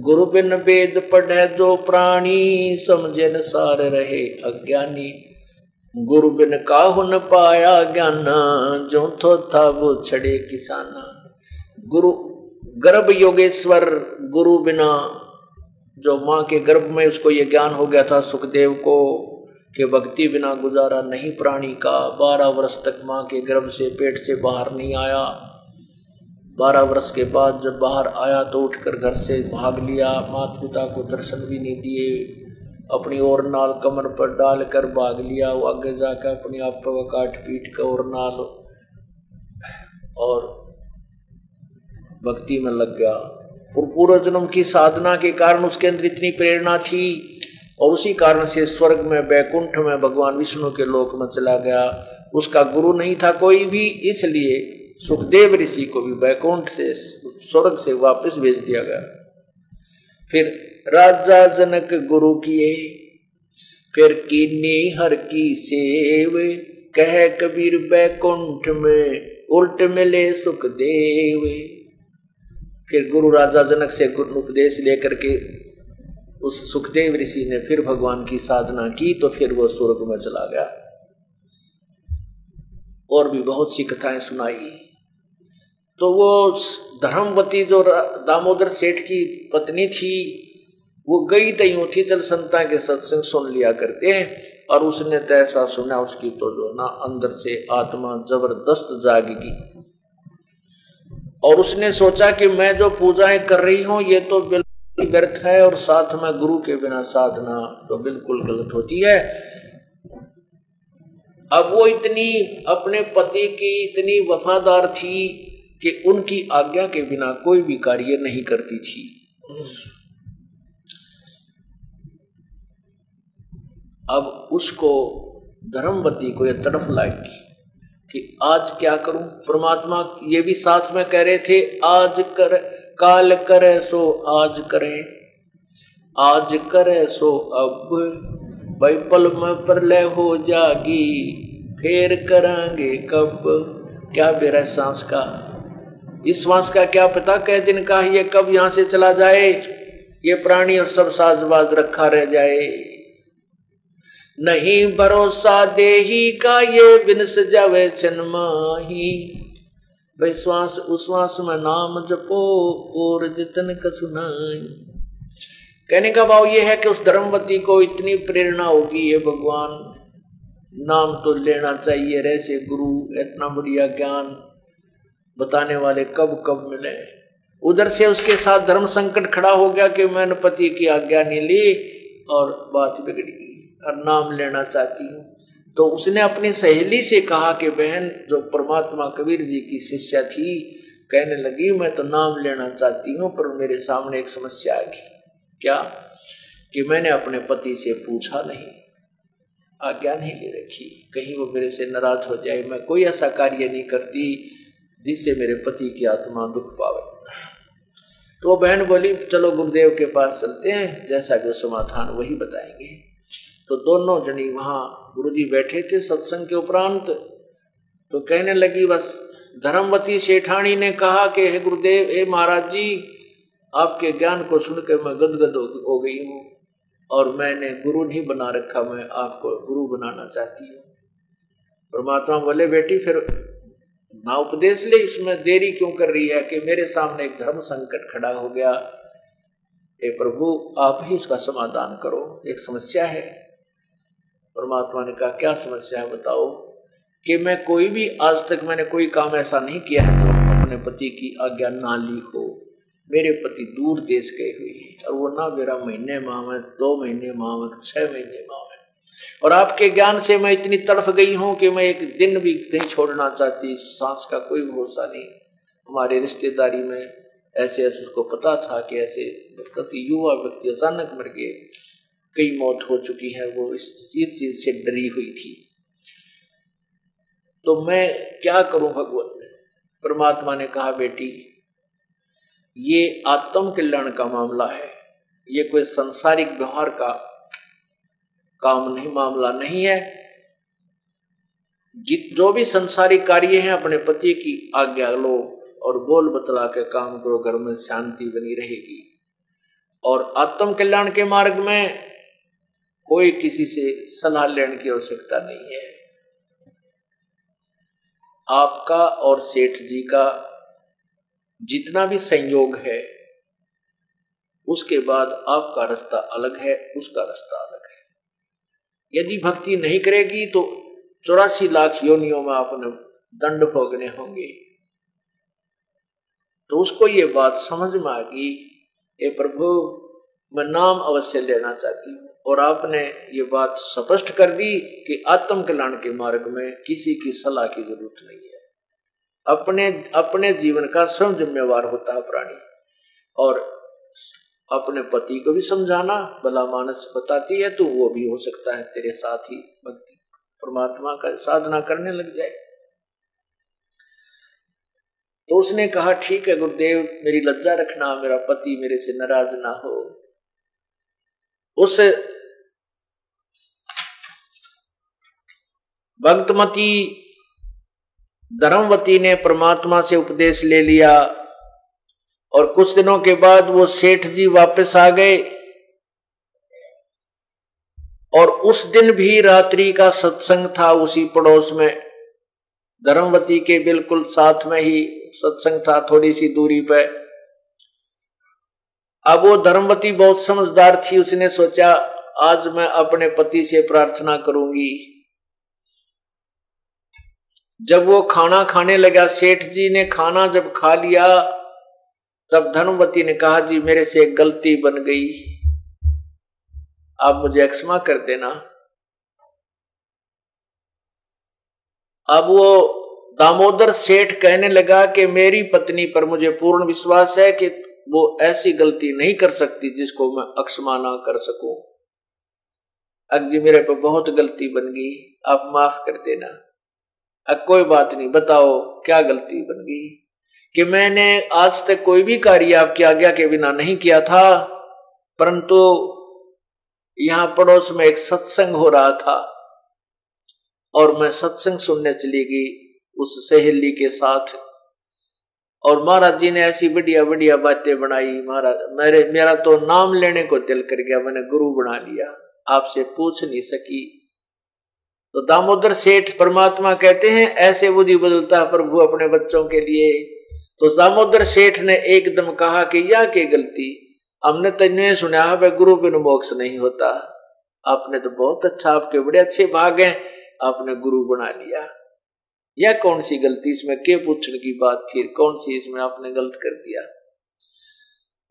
गुरु बिन वेद पढ़े जो प्राणी, समझे न सार रहे अज्ञानी। गुरु बिन काहु न पाया ज्ञान जो थो था वो छड़े किसाना। गुरु गर्भ योगेश्वर, गुरु बिना जो माँ के गर्भ में उसको ये ज्ञान हो गया था सुखदेव को, कि भक्ति बिना गुजारा नहीं प्राणी का। बारह वर्ष तक माँ के गर्भ से, पेट से बाहर नहीं आया। बारह वर्ष के बाद जब बाहर आया तो उठकर घर से भाग लिया। माता पिता को दर्शन भी नहीं दिए। अपनी और नाल कमर पर डालकर भाग लिया। वो आगे जाकर अपने आप पर काट पीट कर और नाल और भक्ति में लग गया। और पूर्व जन्म की साधना के कारण उसके अंदर इतनी प्रेरणा थी और उसी कारण से स्वर्ग में, बैकुंठ में भगवान विष्णु के लोक में चला गया। उसका गुरु नहीं था कोई भी, इसलिए सुखदेव ऋषि को भी बैकुंठ से, स्वर्ग से वापस भेज दिया गया। फिर राजा जनक गुरु किए, फिर कीनी हर की सेव, कह कबीर बैकुंठ में उल्ट मिले सुखदेव। फिर गुरु राजा जनक से गुरु उपदेश लेकर के उस सुखदेव ऋषि ने फिर भगवान की साधना की तो फिर वो स्वर्ग में चला गया। और भी बहुत सी कथाएँ सुनाई। तो वो धर्मवती जो दामोदर सेठ की पत्नी थी, वो गई तो यूँ थी, चल संता के सत्संग सुन लिया करते हैं। और उसने तो ऐसा सुना, उसकी तो जो ना, अंदर से आत्मा ज़बरदस्त जागेगी। और उसने सोचा कि मैं जो पूजाएँ कर रही हूँ, ये तो बिल्कुल व्यर्थ है, और साथ में गुरु के बिना साधना तो बिल्कुल गलत होती है। अब वो इतनी, अपने पति की इतनी वफादार थी कि उनकी आज्ञा के बिना कोई भी कार्य नहीं करती थी। अब उसको धर्मवती को यह तड़फ लाएगी कि आज क्या करूँ? परमात्मा ये भी साथ में कह रहे थे, आज कर, काल करे सो आज करे। आज करे सो अब भाई पल में प्रलय हो जागी, फेर करेंगे कब? क्या बेरा सांस का? इस श्वास का क्या पता कह दिन का ये कब यहाँ से चला जाए? ये प्राणी और सब साजबाज रखा रह जाए। नहीं भरोसा देही का ये बिन सजावे छनमाही भाई श्वास उश्वास में नाम जपो और जितन सुनाई कहने का भाव ये है कि उस धर्मवती को इतनी प्रेरणा होगी ये भगवान। नाम तो लेना चाहिए रहसे गुरु, इतना बढ़िया ज्ञान। बताने वाले कब कब मिले। उधर से उसके साथ धर्म संकट खड़ा हो गया कि मैंने पति की आज्ञा नहीं ली और बात बिगड़ गई और नाम लेना चाहती हूँ। तो उसने अपनी सहेली से कहा कि बहन, जो परमात्मा कबीर जी की शिष्या थी, कहने लगी, मैं तो नाम लेना चाहती हूँ, पर मेरे सामने एक समस्या आ गई। क्या? कि मैंने अपने पति से पूछा नहीं। आज्ञा नहीं ले रखी। कहीं वो मेरे से नाराज़ हो जाए। मैं कोई ऐसा कार्य नहीं करती जिससे मेरे पति की आत्मा दुख पावे। तो वो बहन बोली, चलो गुरुदेव के पास चलते हैं, जैसा जो समाधान वही बताएँगे। तो दोनों जनी वहाँ गुरुजी बैठे थे सत्संग के उपरांत। तो कहने लगी, बस, धर्मवती सेठानी ने कहा कि, हे गुरुदेव, हे महाराज जी आपके ज्ञान को सुनकर मैं गदगद हो गई हूँ, और मैंने गुरु नहीं बना रखा, मैं आपको गुरु बनाना चाहती हूँ। परमात्मा बोले, बेटी, फिर ना उपदेश ले, इसमें देरी क्यों कर रही है कि मेरे सामने एक धर्म संकट खड़ा हो गया? ए प्रभु, आप ही उसका समाधान करो। एक समस्या है। परमात्मा ने कहा, क्या समस्या है बताओ? कि मैं कोई भी, आज तक मैंने कोई काम ऐसा नहीं किया है जो तो अपने पति की आज्ञा ना ली हो। मेरे पति दूर देश गए हुए हैं और वो ना मेरा महीने माह में दो महीने माह में छह महीने माह में और आपके ज्ञान से मैं इतनी तड़फ गई हूँ कि मैं एक दिन भी नहीं छोड़ना चाहती। सांस का कोई भरोसा नहीं। हमारे रिश्तेदारी में ऐसे ऐसे उसको पता था कि ऐसे व्यक्ति युवा व्यक्ति अचानक मर गए। कई मौत हो चुकी है, वो इस चीज़ से डरी हुई थी। तो मैं क्या करूँ भगवत परमात्मा ने कहा, बेटी, ये आत्म कल्याण का मामला है। ये कोई संसारिक व्यवहार का काम नहीं, मामला नहीं है। जित जो भी संसारी कार्य है, अपने पति की आज्ञा लो और बोल बतला के काम करो, घर में शांति बनी रहेगी। और आत्म कल्याण के मार्ग में कोई किसी से सलाह लेने की आवश्यकता नहीं है। आपका और सेठ जी का जितना भी संयोग है, उसके बाद आपका रास्ता अलग है, उसका रास्ता अलग यदि भक्ति नहीं करेगी तो चौरासी लाख योनियों में आपने दंड भोगने होंगे। तो उसको ये बात समझ में आ गई ये प्रभु, मैं नाम अवश्य लेना चाहती हूँ। और आपने ये बात स्पष्ट कर दी कि आत्म कल्याण के मार्ग में किसी की सलाह की ज़रूरत नहीं है। अपने अपने जीवन का स्वयं जिम्मेवार होता है प्राणी। और अपने पति को भी समझाना, भला मानस बताती है तो वो भी हो सकता है तेरे साथ ही भक्ति। परमात्मा का साधना करने लग जाए। तो उसने कहा, ठीक है गुरुदेव, मेरी लज्जा रखना, मेरा पति मेरे से नाराज़ ना हो। उस भक्तमती धर्मवती ने परमात्मा से उपदेश ले लिया। और कुछ दिनों के बाद वो सेठ जी वापस आ गए। और उस दिन भी रात्रि का सत्संग था उसी पड़ोस में। धर्मवती के बिल्कुल साथ में ही सत्संग था, थोड़ी सी दूरी पर अब वो धर्मवती बहुत समझदार थी, उसने सोचा, आज मैं अपने पति से प्रार्थना करूँगी। जब वो खाना खाने लगा, सेठ जी ने खाना जब खा लिया तब धनवती ने कहा, जी, मेरे से एक गलती बन गई। आप मुझे क्षमा कर देना। अब वो दामोदर सेठ कहने लगा कि मेरी पत्नी पर मुझे पूर्ण विश्वास है कि वो ऐसी गलती नहीं कर सकती जिसको मैं अक्षमा ना कर सकूँ। अग जी, मेरे पर बहुत गलती बन गई। आप माफ़ कर देना। अब कोई बात नहीं, बताओ, क्या गलती बन गई? कि मैंने आज तक कोई भी कार्य आपकी आज्ञा के बिना नहीं किया था, परंतु यहाँ पड़ोस में एक सत्संग हो रहा था और मैं सत्संग सुनने चली गई उस सहेली के साथ। और महाराज जी ने ऐसी बढ़िया बढ़िया बातें बनाई, महाराज, मेरे, मेरा तो नाम लेने को दिल कर गया, मैंने गुरु बना लिया, आपसे पूछ नहीं सकी। तो दामोदर सेठ परमात्मा कहते हैं, ऐसे बुद्धि बदलता प्रभु अपने बच्चों के लिए तो दामोदर सेठ ने एकदम कहा कि यह के गलती? हमने तो नहीं सुना है गुरु बिन मोक्ष नहीं होता। आपने तो बहुत अच्छा आपके बड़े अच्छे भाग हैं। आपने गुरु बना लिया। यह कौन सी गलती? इसमें के पूछने की बात थी? कौन सी इसमें आपने गलत कर दिया?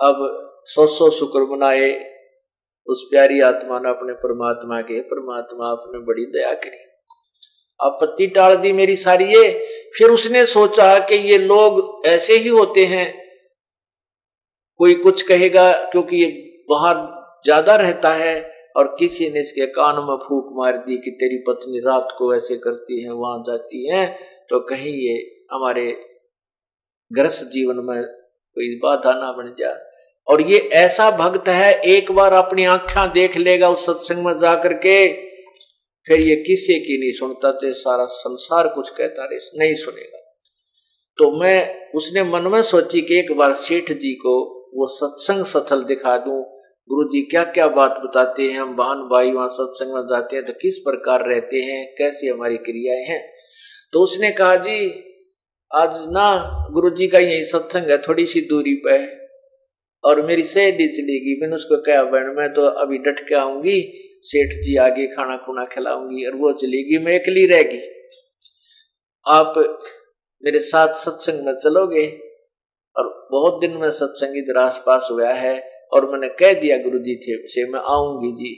अब सौ सौ शुक्र बनाए उस प्यारी आत्मा ने अपने परमात्मा के, परमात्मा आपने बड़ी दया करी। आपत्ति टाल दी मेरी सारी ये। फिर उसने सोचा कि ये लोग ऐसे ही होते हैं। कोई कुछ कहेगा क्योंकि ये बाहर ज़्यादा रहता है और किसी ने इसके कान में फूक मार दी कि तेरी पत्नी रात को ऐसे करती है, वहाँ जाती है। तो कहीं ये हमारे ग्रस्त जीवन में कोई बाधा ना बन जा। और ये ऐसा भक्त है, एक बार अपनी आख्या देख लेगा उस सत्संग में जाकर के फिर ये किसी की नहीं सुनता तो सारा संसार कुछ कहता रहे, नहीं सुनेगा। तो मैं, उसने मन में सोची कि एक बार सेठ जी को वो सत्संग सथल दिखा दूँ। गुरु जी क्या क्या बात बताते हैं, हम बहन भाई वहाँ सत्संग में जाते हैं तो किस प्रकार रहते हैं, कैसी हमारी क्रियाएँ हैं? तो उसने कहा, जी, आज ना गुरु जी का यही सत्संग है थोड़ी सी दूरी पर है, और मेरी सहेली चलेगी। मैंने उसको कहा, बहन, मैं तो अभी डट के आऊँगी सेठ जी आगे खाना खुना खिलाऊँगी और वो चलेगी, मैं अकेली रहेगी। आप मेरे साथ सत्संग में चलोगे और बहुत दिन में सत्संग इधर आस पास हुआ है और मैंने कह दिया गुरु जी थे से मैं आऊँगी जी।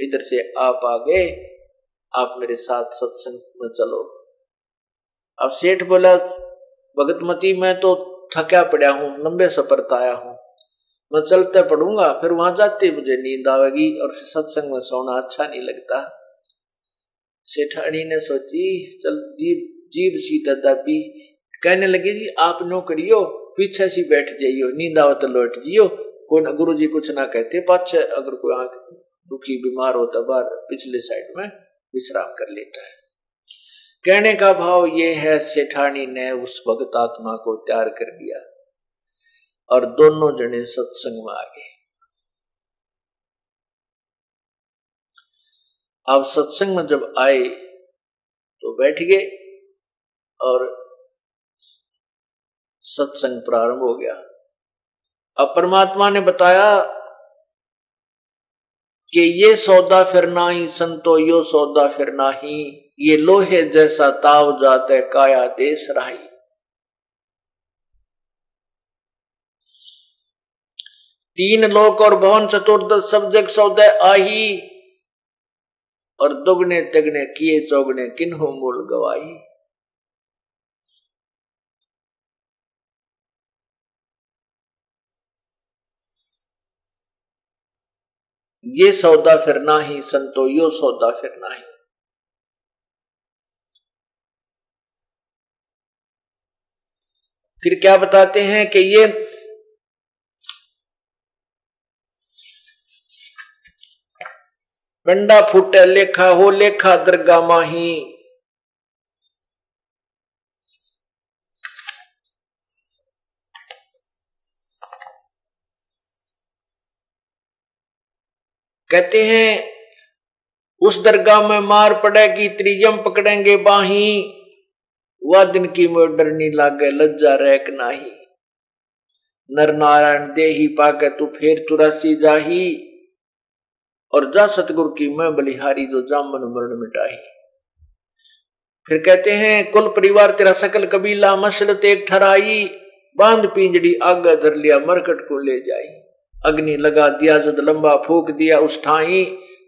इधर से आप आ गए, आप मेरे साथ सत्संग में चलो। अब सेठ बोला, भगतमती, मैं तो थका पड़ा हूँ, लंबे सफ़र आया हूँ। मैं चलते पढ़ूँगा, फिर वहाँ जाते मुझे नींद आवेगी और सत्संग में सोना अच्छा नहीं लगता। सेठानी ने सोची, चल जीव जीव सी दाबी। कहने लगी, जी, आप नो करियो पीछे सी बैठ जाइयो, नींद आवे तो लौट जियो। कोई ना गुरु जी कुछ ना कहते, पाछे अगर कोई आँख दुखी, बीमार होता बाहर पिछले साइड में विश्राम कर लेता है। कहने का भाव ये है, सेठानी ने उस भगत आत्मा को तैयार कर दिया। और दोनों जने सत्संग में आ गए। अब सत्संग में जब आए तो बैठ गए और सत्संग प्रारंभ हो गया। अब परमात्मा ने बताया कि ये सौदा फिर ही संतो यो सौदा फिर ही ये लोहे जैसा ताव जाते काया देश राही। तीन लोक और भवन चतुर्दश सब जग सौदे आही। और दुगने तगने किए चौगने किन्हो मूल गवाही। ये सौदा फिर ना ही संतो यो सौदा फिर ना ही फिर क्या बताते हैं कि ये पंडा फूटे लेखा हो लेखा दरगा माही कहते हैं उस दरगाह में मार पड़ेगी त्रियम पकड़ेंगे बाही वह दिन की मोर डरनी लागे लज्जा रैक नाही नर नारायण दे ही पाके तू फेर तुरसी जाही और जा सतगुरु की मैं बलिहारी जो जामन मरण मिटाही फिर कहते हैं, कुल परिवार तेरा सकल कबीला मसरत एक ठराई बाँध पिंजड़ी आगा धर लिया, मरकट को ले जाई। अग्नि लगा दिया, जद लंबा फूक दिया, उस ठाई।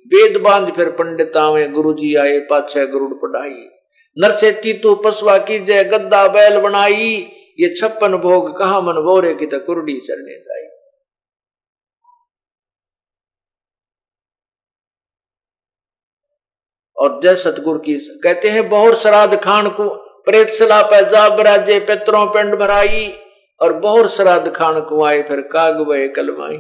वेद बाँध फिर पंडित आवे गुरु जी आए पाछे गुरुड़ पढ़ाई। नरसे तू पसवा की जय गद्दा बैल बनाई। ये छप्पन भोग कहा मन बोरे की कुरडी चरने जाई। और जय सतगुरु की कहते हैं, बहुत श्राद्ध खान को प्रेत सला पे जा बराजे पितरों पिंड भराई, और बहुत श्राद्ध खान कुआए फिर काग वे कलमाई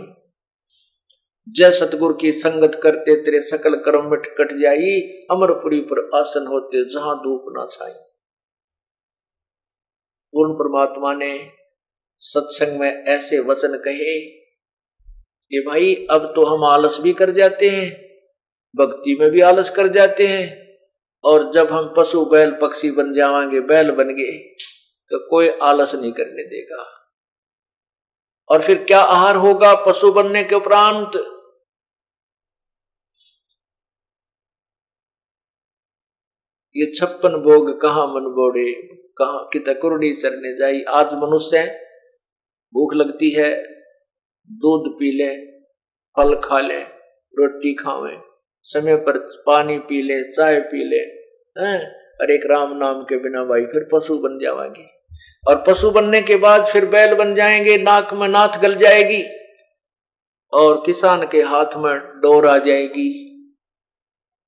जय सतगुरु की संगत करते तेरे सकल कर्म मिट कट जाई, अमरपुरी पर आसन होते जहाँ धूप ना छाई। पूर्ण परमात्मा ने सत्संग में ऐसे वचन कहे कि, भाई, अब तो हम आलस भी कर जाते हैं भक्ति में भी आलस कर जाते हैं। और जब हम पशु, बैल, पक्षी बन जावांगे, बैल बन गए तो कोई आलस नहीं करने देगा। और फिर क्या आहार होगा पशु बनने के उपरांत? ये छप्पन भोग कहा मन बोड़े कहा कित कुरडी चरने जाई? आज मनुष्य भूख लगती है, दूध पी ले, फल खा ले, रोटी खावे। समय पर पानी पी ले, चाय पी ले, हैं? और एक राम नाम के बिना भाई फिर पशु बन जावागी। और पशु बनने के बाद फिर बैल बन जाएँगे, नाक में नाथ गल जाएगी, और किसान के हाथ में डोर आ जाएगी।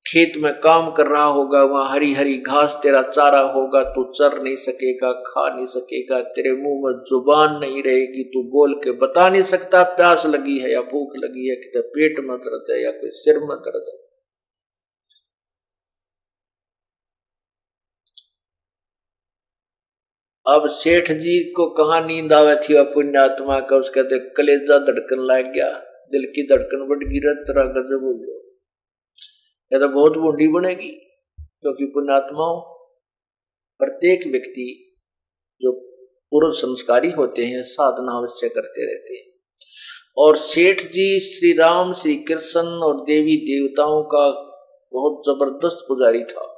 खेत में काम कर रहा होगा, वहाँ हरी हरी घास तेरा चारा होगा, तू चर नहीं सकेगा, खा नहीं सकेगा, तेरे मुँह में ज़ुबान नहीं रहेगी, तू बोल के बता नहीं सकता, प्यास लगी है या भूख लगी है, कि पेट में दर्द है या कोई सिर में दर्द है। अब सेठ जी को कहा नींद आवे थी वह पुण्यात्मा का? उसके कहते कलेजा धड़कन लग गया। दिल की धड़कन बढ़ गई तरह गजब हो गया। तो बहुत बूढ़ी बनेगी, क्योंकि पुण्यात्माओं, प्रत्येक व्यक्ति जो पूर्व संस्कारी होते हैं, साधना अवश्य करते रहते हैं। और सेठ जी श्री राम, श्री कृष्ण और देवी देवताओं का बहुत ज़बरदस्त पुजारी था।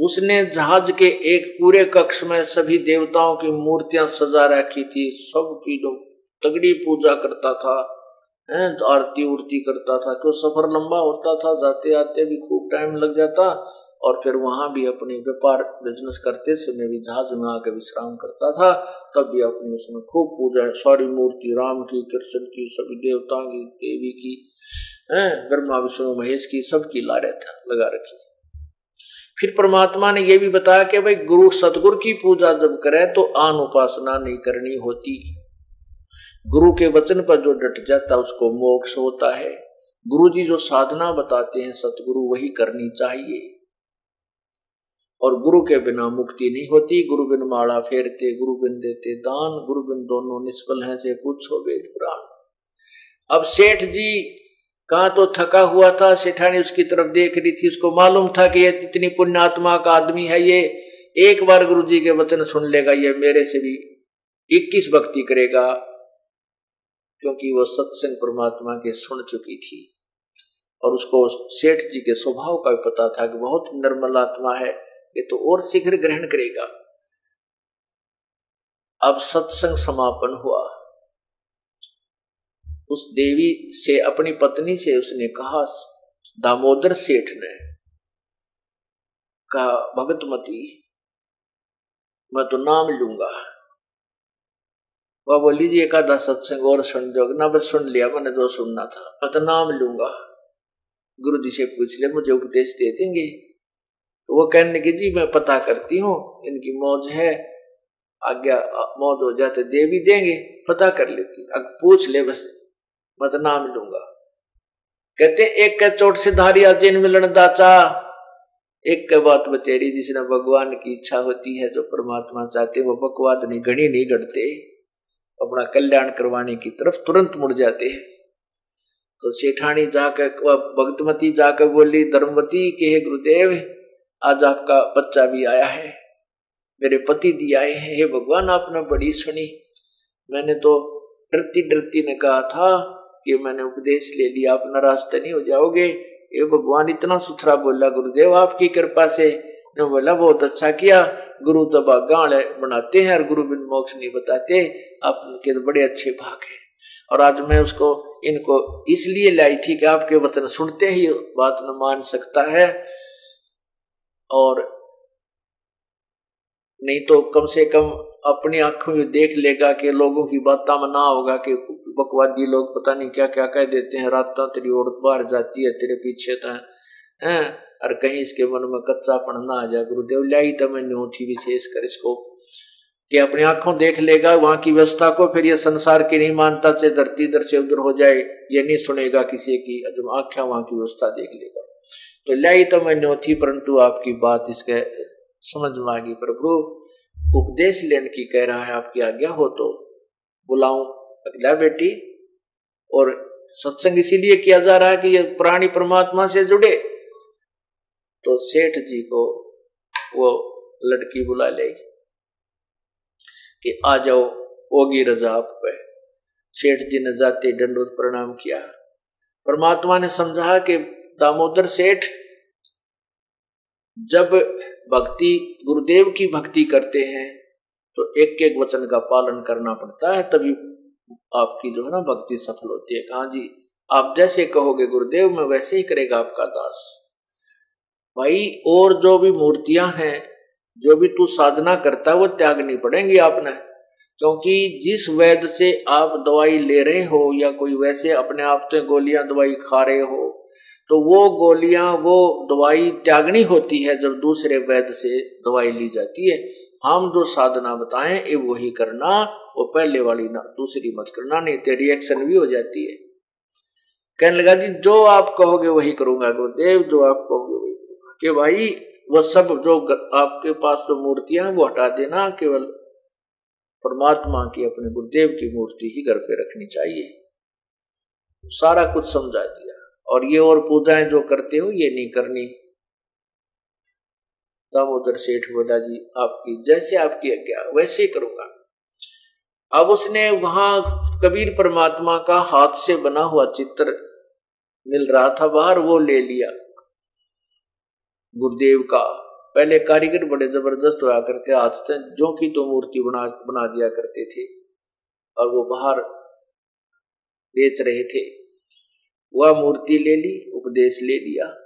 उसने जहाज़ के एक पूरे कक्ष में सभी देवताओं की मूर्तियाँ सजा रखी थी सबकी जो तगड़ी पूजा करता था तो आरती उरती करता था, क्यों सफ़र लंबा होता था, जाते आते भी खूब टाइम लग जाता, और फिर वहाँ भी अपने व्यापार बिज़नेस करते समय भी जहाज़ में आकर विश्राम करता था, तब भी अपनी उसमें खूब पूजा, सारी मूर्ति, राम की, कृष्ण की, सभी देवताओं की, देवी की ब्रह्मा, विष्णु, महेश की सबकी ला रहा था, लगा रखी फिर परमात्मा ने यह भी बताया कि भाई गुरु सतगुरु की पूजा जब करे तो आन उपासना नहीं करनी होती। गुरु के वचन पर जो डट जाता उसको मोक्ष होता है। गुरु जी जो साधना बताते हैं, सतगुरु वही करनी चाहिए। और गुरु के बिना मुक्ति नहीं होती। गुरु बिन माला फेरते गुरु बिन देते दान। गुरु बिन दोनों निष्फल हैं से पूछो वेद पुराण। अब सेठ जी कहा तो थका हुआ था, सेठानी उसकी तरफ़ देख रही थी, उसको मालूम था कि ये इतनी पुण्यात्मा का आदमी है, ये एक बार गुरु जी के वचन सुन लेगा, ये मेरे से भी इक्कीस भक्ति करेगा। क्योंकि वो सत्संग परमात्मा के सुन चुकी थी। और उसको सेठ जी के स्वभाव का भी पता था कि बहुत निर्मल आत्मा है, ये तो और शीघ्र ग्रहण करेगा। अब सत्संग समापन हुआ। उस देवी से, अपनी पत्नी से उसने कहा, दामोदर सेठ ने कहा, भगतमती, मैं तो नाम लूँगा। वह बोली, जी एक आधा सत्संग और सुन जो ना, बस सुन लिया, मैंने जो सुनना था। मैं तो नाम लूँगा। गुरु जी से पूछ ले, मुझे उपदेश दे देंगे? तो वो कहने की जी, मैं पता करती हूँ, इनकी मौज है। आज्ञा, मौज हो जाते देवी देंगे, पता कर लेती अब पूछ ले बस मैं तो नाम लूँगा। कहते, एक के चोट से धारिया, जिन मिलन दाचा। एक के बात बतेरी जिसने भगवान की इच्छा होती है, जो परमात्मा चाहते, वो बकवाद नहीं, घड़ी नहीं घटते अपना कल्याण करवाने की तरफ़ तुरंत मुड़ जाते हैं। तो सेठानी जाकर भगतमती जाकर बोली, धर्मवती, के हे गुरुदेव, आज आपका बच्चा भी आया है। मेरे पति दी आए हैं। हे भगवान, आपने बड़ी सुनी। मैंने तो डरती डरती ने कहा था कि मैंने उपदेश ले लिया, आप नाराज़ तो नहीं हो जाओगे? ये भगवान इतना सुथरा बोला, गुरुदेव आपकी कृपा से। ने बोला, बहुत अच्छा किया। गुरु तो गाड़ बनाते हैं और गुरु बिन मोक्ष नहीं बताते। आपके तो बड़े अच्छे भाग हैं। और आज मैं उसको, इनको इसलिए लाई थी कि आपके वतन सुनते ही बात न मान सकता है। और नहीं तो कम से कम अपनी आँखों में देख लेगा कि लोगों की बातों में ना होगा कि बकवादी लोग पता नहीं क्या क्या कह देते हैं, रात तेरी औरत बाहर जाती है, तेरे पीछे तो है। और कहीं इसके मन में कच्चापन ना आ जाए। गुरुदेव लाई तो मैं न्यू थी विशेष कर इसको। कि अपनी आँखों देख लेगा, वहाँ की व्यवस्था को फिर ये संसार की नहीं मानता से धरती इधर से उधर हो जाए ये नहीं सुनेगा किसी की जब आँखें वहाँ की व्यवस्था देख लेगा। तो लाई तो मैं न्यू थी परंतु आपकी बात इसके समझ में आ गई प्रभु उपदेश लेने की कह रहा है आपकी आज्ञा हो तो बुलाऊं। अगला बेटी। और सत्संग इसीलिए किया जा रहा है कि ये प्राणी परमात्मा से जुड़े। तो सेठ जी को वो लड़की बुला ले कि आ जाओ, होगी रजा आप पे। सेठ जी ने जाते दंडोत प्रणाम किया। परमात्मा ने समझा कि दामोदर सेठ जब भक्ति, गुरुदेव की भक्ति करते हैं तो एक एक वचन का पालन करना पड़ता है, तभी आपकी जो है ना भक्ति सफल होती है। कहा जी, आप जैसे कहोगे, गुरुदेव, में वैसे ही करेगा आपका दास। भाई, और जो भी मूर्तियाँ हैं, जो भी तू साधना करता है, वो त्यागनी पड़ेंगी आपने। क्योंकि जिस वैद से आप दवाई ले रहे हो, या कोई वैसे अपने आप से गोलियाँ दवाई खा रहे हो तो वो गोलियाँ, वो दवाई त्यागनी होती है जब दूसरे वैद्य से दवाई ली जाती है। हम जो साधना बताएँ ये वही करना, वो पहले वाली ना, दूसरी मत करना, नहीं तो रिएक्शन भी हो जाती है। कहने लगा जी, जो आप कहोगे वही करूँगा, गुरुदेव, जो आप कहोगे वही करूँगा। कि भाई वह सब जो आपके पास जो मूर्तियाँ वो हटा देना, केवल परमात्मा की, अपने गुरुदेव की मूर्ति ही घर पे रखनी चाहिए। सारा कुछ समझा दिया। और ये और पूजाएँ जो करते हो, ये नहीं करनी। दामोदर सेठ बोला जी आपकी, जैसे आपकी आज्ञा, वैसे ही करूँगा। अब उसने वहाँ कबीर परमात्मा का हाथ से बना हुआ चित्र मिल रहा था, बाहर वो ले लिया। गुरुदेव का, पहले कारीगर बड़े ज़बरदस्त हुआ करते हाथ से जो की तो मूर्ति बना बना दिया करते थे। और वो बाहर बेच रहे थे। वह मूर्ति ले ली, उपदेश ले लिया।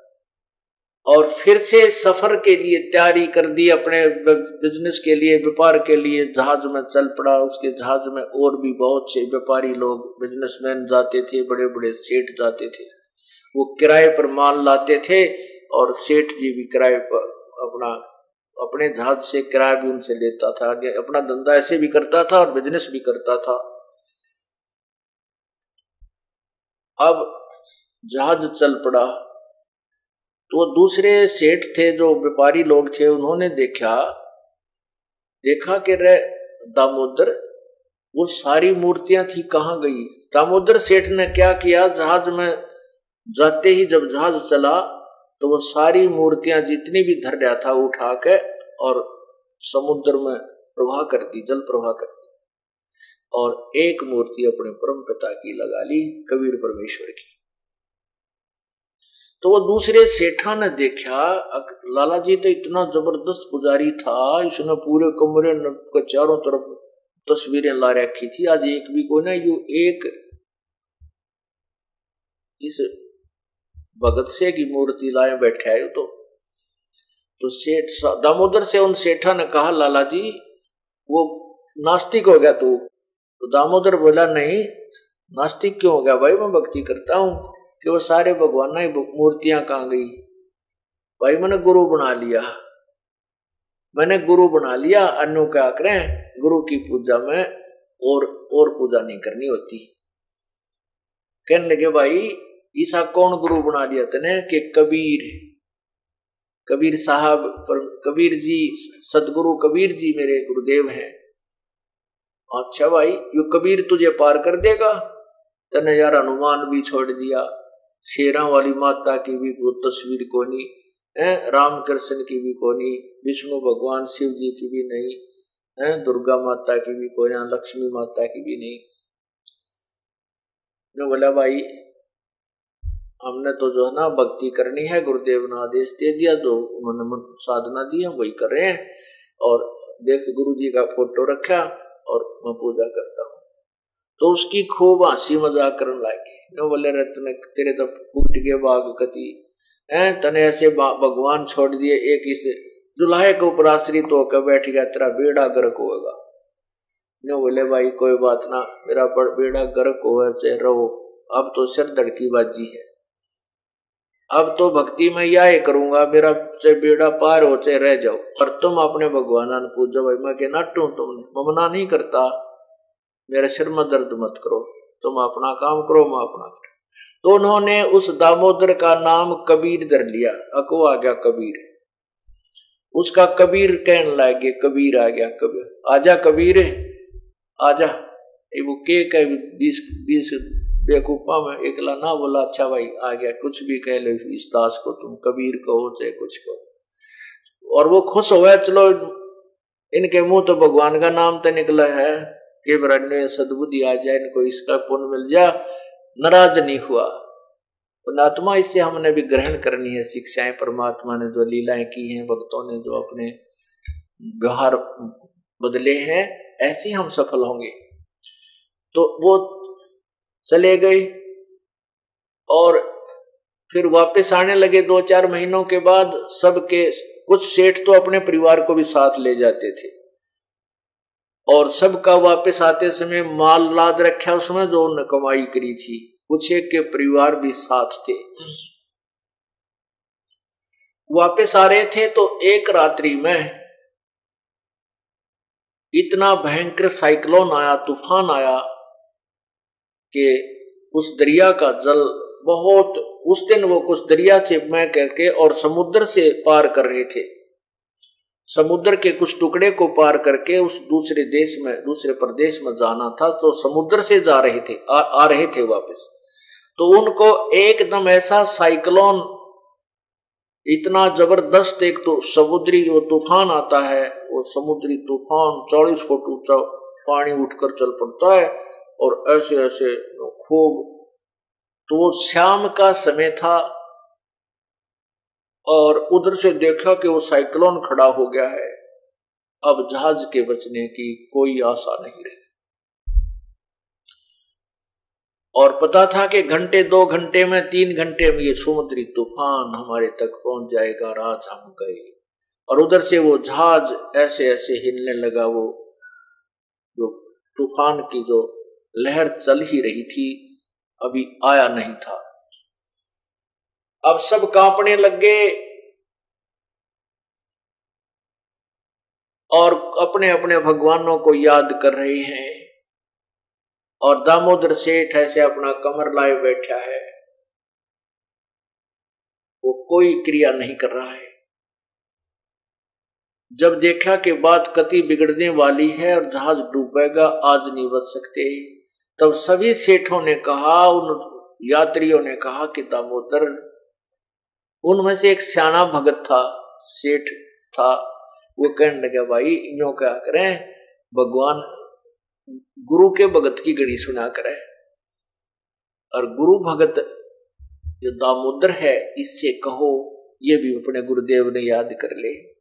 और फिर से सफ़र के लिए तैयारी कर दी अपने बिज़नेस के लिए, व्यापार के लिए। जहाज़ में चल पड़ा, उसके जहाज़ में और भी बहुत से व्यापारी लोग बिजनेसमैन जाते थे बड़े बड़े सेठ जाते थे। वो किराए पर माल लाते थे और सेठ जी भी किराए पर अपना, अपने जहाज़ से किराया भी उनसे लेता था। अपना धंधा ऐसे भी करता था और बिज़नेस भी करता था। अब जहाज़ चल पड़ा। तो दूसरे सेठ थे, जो व्यापारी लोग थे, उन्होंने देखा देखा कि रे, दामोदर, वो सारी मूर्तियाँ थी, कहाँ गई? दामोदर सेठ ने क्या किया? जहाज़ में जाते ही जब जहाज़ चला तो वो सारी मूर्तियाँ जितनी भी धर रहा था उठा के और समुद्र में प्रवाह करती, जल प्रवाह करती। और एक मूर्ति अपने परम पिता की लगा ली, कबीर परमेश्वर की। तो वो दूसरे सेठा ने देखा लाला जी तो इतना ज़बरदस्त पुजारी था, इसने पूरे कमरे के चारों तरफ़ तस्वीरें ला रखी थी। आज एक भी कोई ना, यू एक इस भगत से की मूर्ति लाए बैठे आयो तो तो सेठ दामोदर से उन सेठा ने कहा, लाला जी, वो नास्तिक हो गया तू। तो दामोदर बोला, नहीं, नास्तिक क्यों हो गया? भाई, मैं भक्ति करता हूँ। कि वो सारे भगवान ही मूर्तियाँ कहाँ गई? भाई, मैंने गुरु बना लिया। मैंने गुरु बना लिया, अन्यों क्या करें गुरु की पूजा में और और पूजा नहीं करनी होती। कहने लगे, भाई ईसा कौन गुरु बना लिया तेने कि कबीर कबीर साहब पर, कबीर जी, सदगुरु कबीर जी मेरे गुरुदेव हैं? अच्छा भाई, यो कबीर तुझे पार कर देगा? तने यार हनुमान भी छोड़ दिया। शेरा वाली माता की भी वो तस्वीर कोनी है राम कृष्ण की भी कोनी विष्णु भगवान शिव जी की भी नहीं, है, दुर्गा माता की भी कोई ना लक्ष्मी माता की भी नहीं। ने बोला, भाई, हमने तो जो है ना, भक्ति करनी है, गुरुदेव ने आदेश दे दिया जो उन्होंने साधना दी है, वही कर रहे हैं। और देख, गुरु जी का फ़ोटो रखा और मैं पूजा करता हूँ। तो उसकी खूब हँसी मज़ाक करने लगे। न बोले रहे तेरे तो फूट गए बाग कति। है, तने ऐसे भगवान छोड़ दिए, एक इस जुलाहे के ऊपर आश्रित होकर बैठ गया, तेरा बेड़ा गर्क होगा न बोले, भाई, कोई बात ना, मेरा बेड़ा गर्क हो रहो। अब तो सिर धड़की बाजी है। अब तो भक्ति में यह करूँगा, मेरा चाहे बेड़ा पार हो, चाहे रह जाओ। और तुम अपने भगवान पूजो, भाई, मैं के नाटू तुम ममना नहीं करता। मेरे सिर में दर्द मत करो। तुम अपना काम करो, मैं अपना करो। तो उन्होंने उस दामोदर का नाम कबीर धर लिया। अको आ गया कबीर। उसका कबीर कहने गए कबीर आ गया कबीर। आजा कबीर। आजा। ये वो के कह बीस बीस बेकूफा में एकला ना बोला अच्छा भाई, आ गया। कुछ भी कह लो, इस दास को तुम कबीर कहो, चाहे कुछ कहो। और वो खुश हुआ चलो, इनके मुँह तो भगवान का नाम तो निकला है। कि ब्रण्य सदबुद्धि आ जाए, इनको इसका पुण्य मिल जा। नाराज़ नहीं हुआ। पुणात्मा इससे हमने भी ग्रहण करनी है। शिक्षाएँ परमात्मा ने जो लीलाएँ की हैं, भक्तों ने जो अपने व्यवहार बदले हैं, ऐसे हम सफल होंगे। तो वो चले गए और फिर वापस आने लगे दो चार महीनों के बाद सबके कुछ सेठ तो अपने परिवार को भी साथ ले जाते थे। और सबका वापस आते समय माल लाद रखा उसमें जो उन्होंने कमाई करी थी। कुछ एक के परिवार भी साथ थे। वापस आ रहे थे तो एक रात्रि में इतना भयंकर साइक्लोन आया, तूफ़ान आया कि उस दरिया का जल बहुत, उस दिन वो कुछ दरिया से मैं करके और समुद्र से पार कर रहे थे। समुद्र के कुछ टुकड़े को पार करके उस दूसरे देश में दूसरे प्रदेश में जाना था तो समुद्र से जा रहे थे आ, आ रहे थे वापस। तो उनको एकदम ऐसा साइक्लोन इतना ज़बरदस्त एक तो समुद्री वो तूफ़ान आता है वो समुद्री तूफ़ान चालीस फुट ऊँचा पानी उठकर चल पड़ता है और ऐसे ऐसे खूब तो वो शाम का समय था और उधर से देखा कि वो साइक्लोन खड़ा हो गया है। अब जहाज़ के बचने की कोई आशा नहीं रही। और पता था कि घंटे, दो घंटे में, तीन घंटे में ये समुद्री तूफ़ान हमारे तक पहुँच जाएगा, रात हम गए। और उधर से वो जहाज़ ऐसे ऐसे हिलने लगा, वो जो तूफ़ान की जो लहर चल ही रही थी, अभी आया नहीं था। अब सब कांपने लग गए। और अपने अपने भगवानों को याद कर रहे हैं। और दामोदर सेठ ऐसे अपना कमर लाए बैठा है। वो कोई क्रिया नहीं कर रहा है। जब देखा कि बात कति बिगड़ने वाली है और जहाज़ डूबेगा, आज नहीं बच सकते। तब सभी सेठों ने कहा, उन यात्रियों ने कहा कि दामोदर उनमें से एक सियाणा भगत था, सेठ था। वो कहने लगे, भाई इनो क्या करें? भगवान गुरु के भगत की गणी सुना करे। और गुरु भगत जो दामोदर है, इससे कहो, ये भी अपने गुरुदेव ने याद कर ले।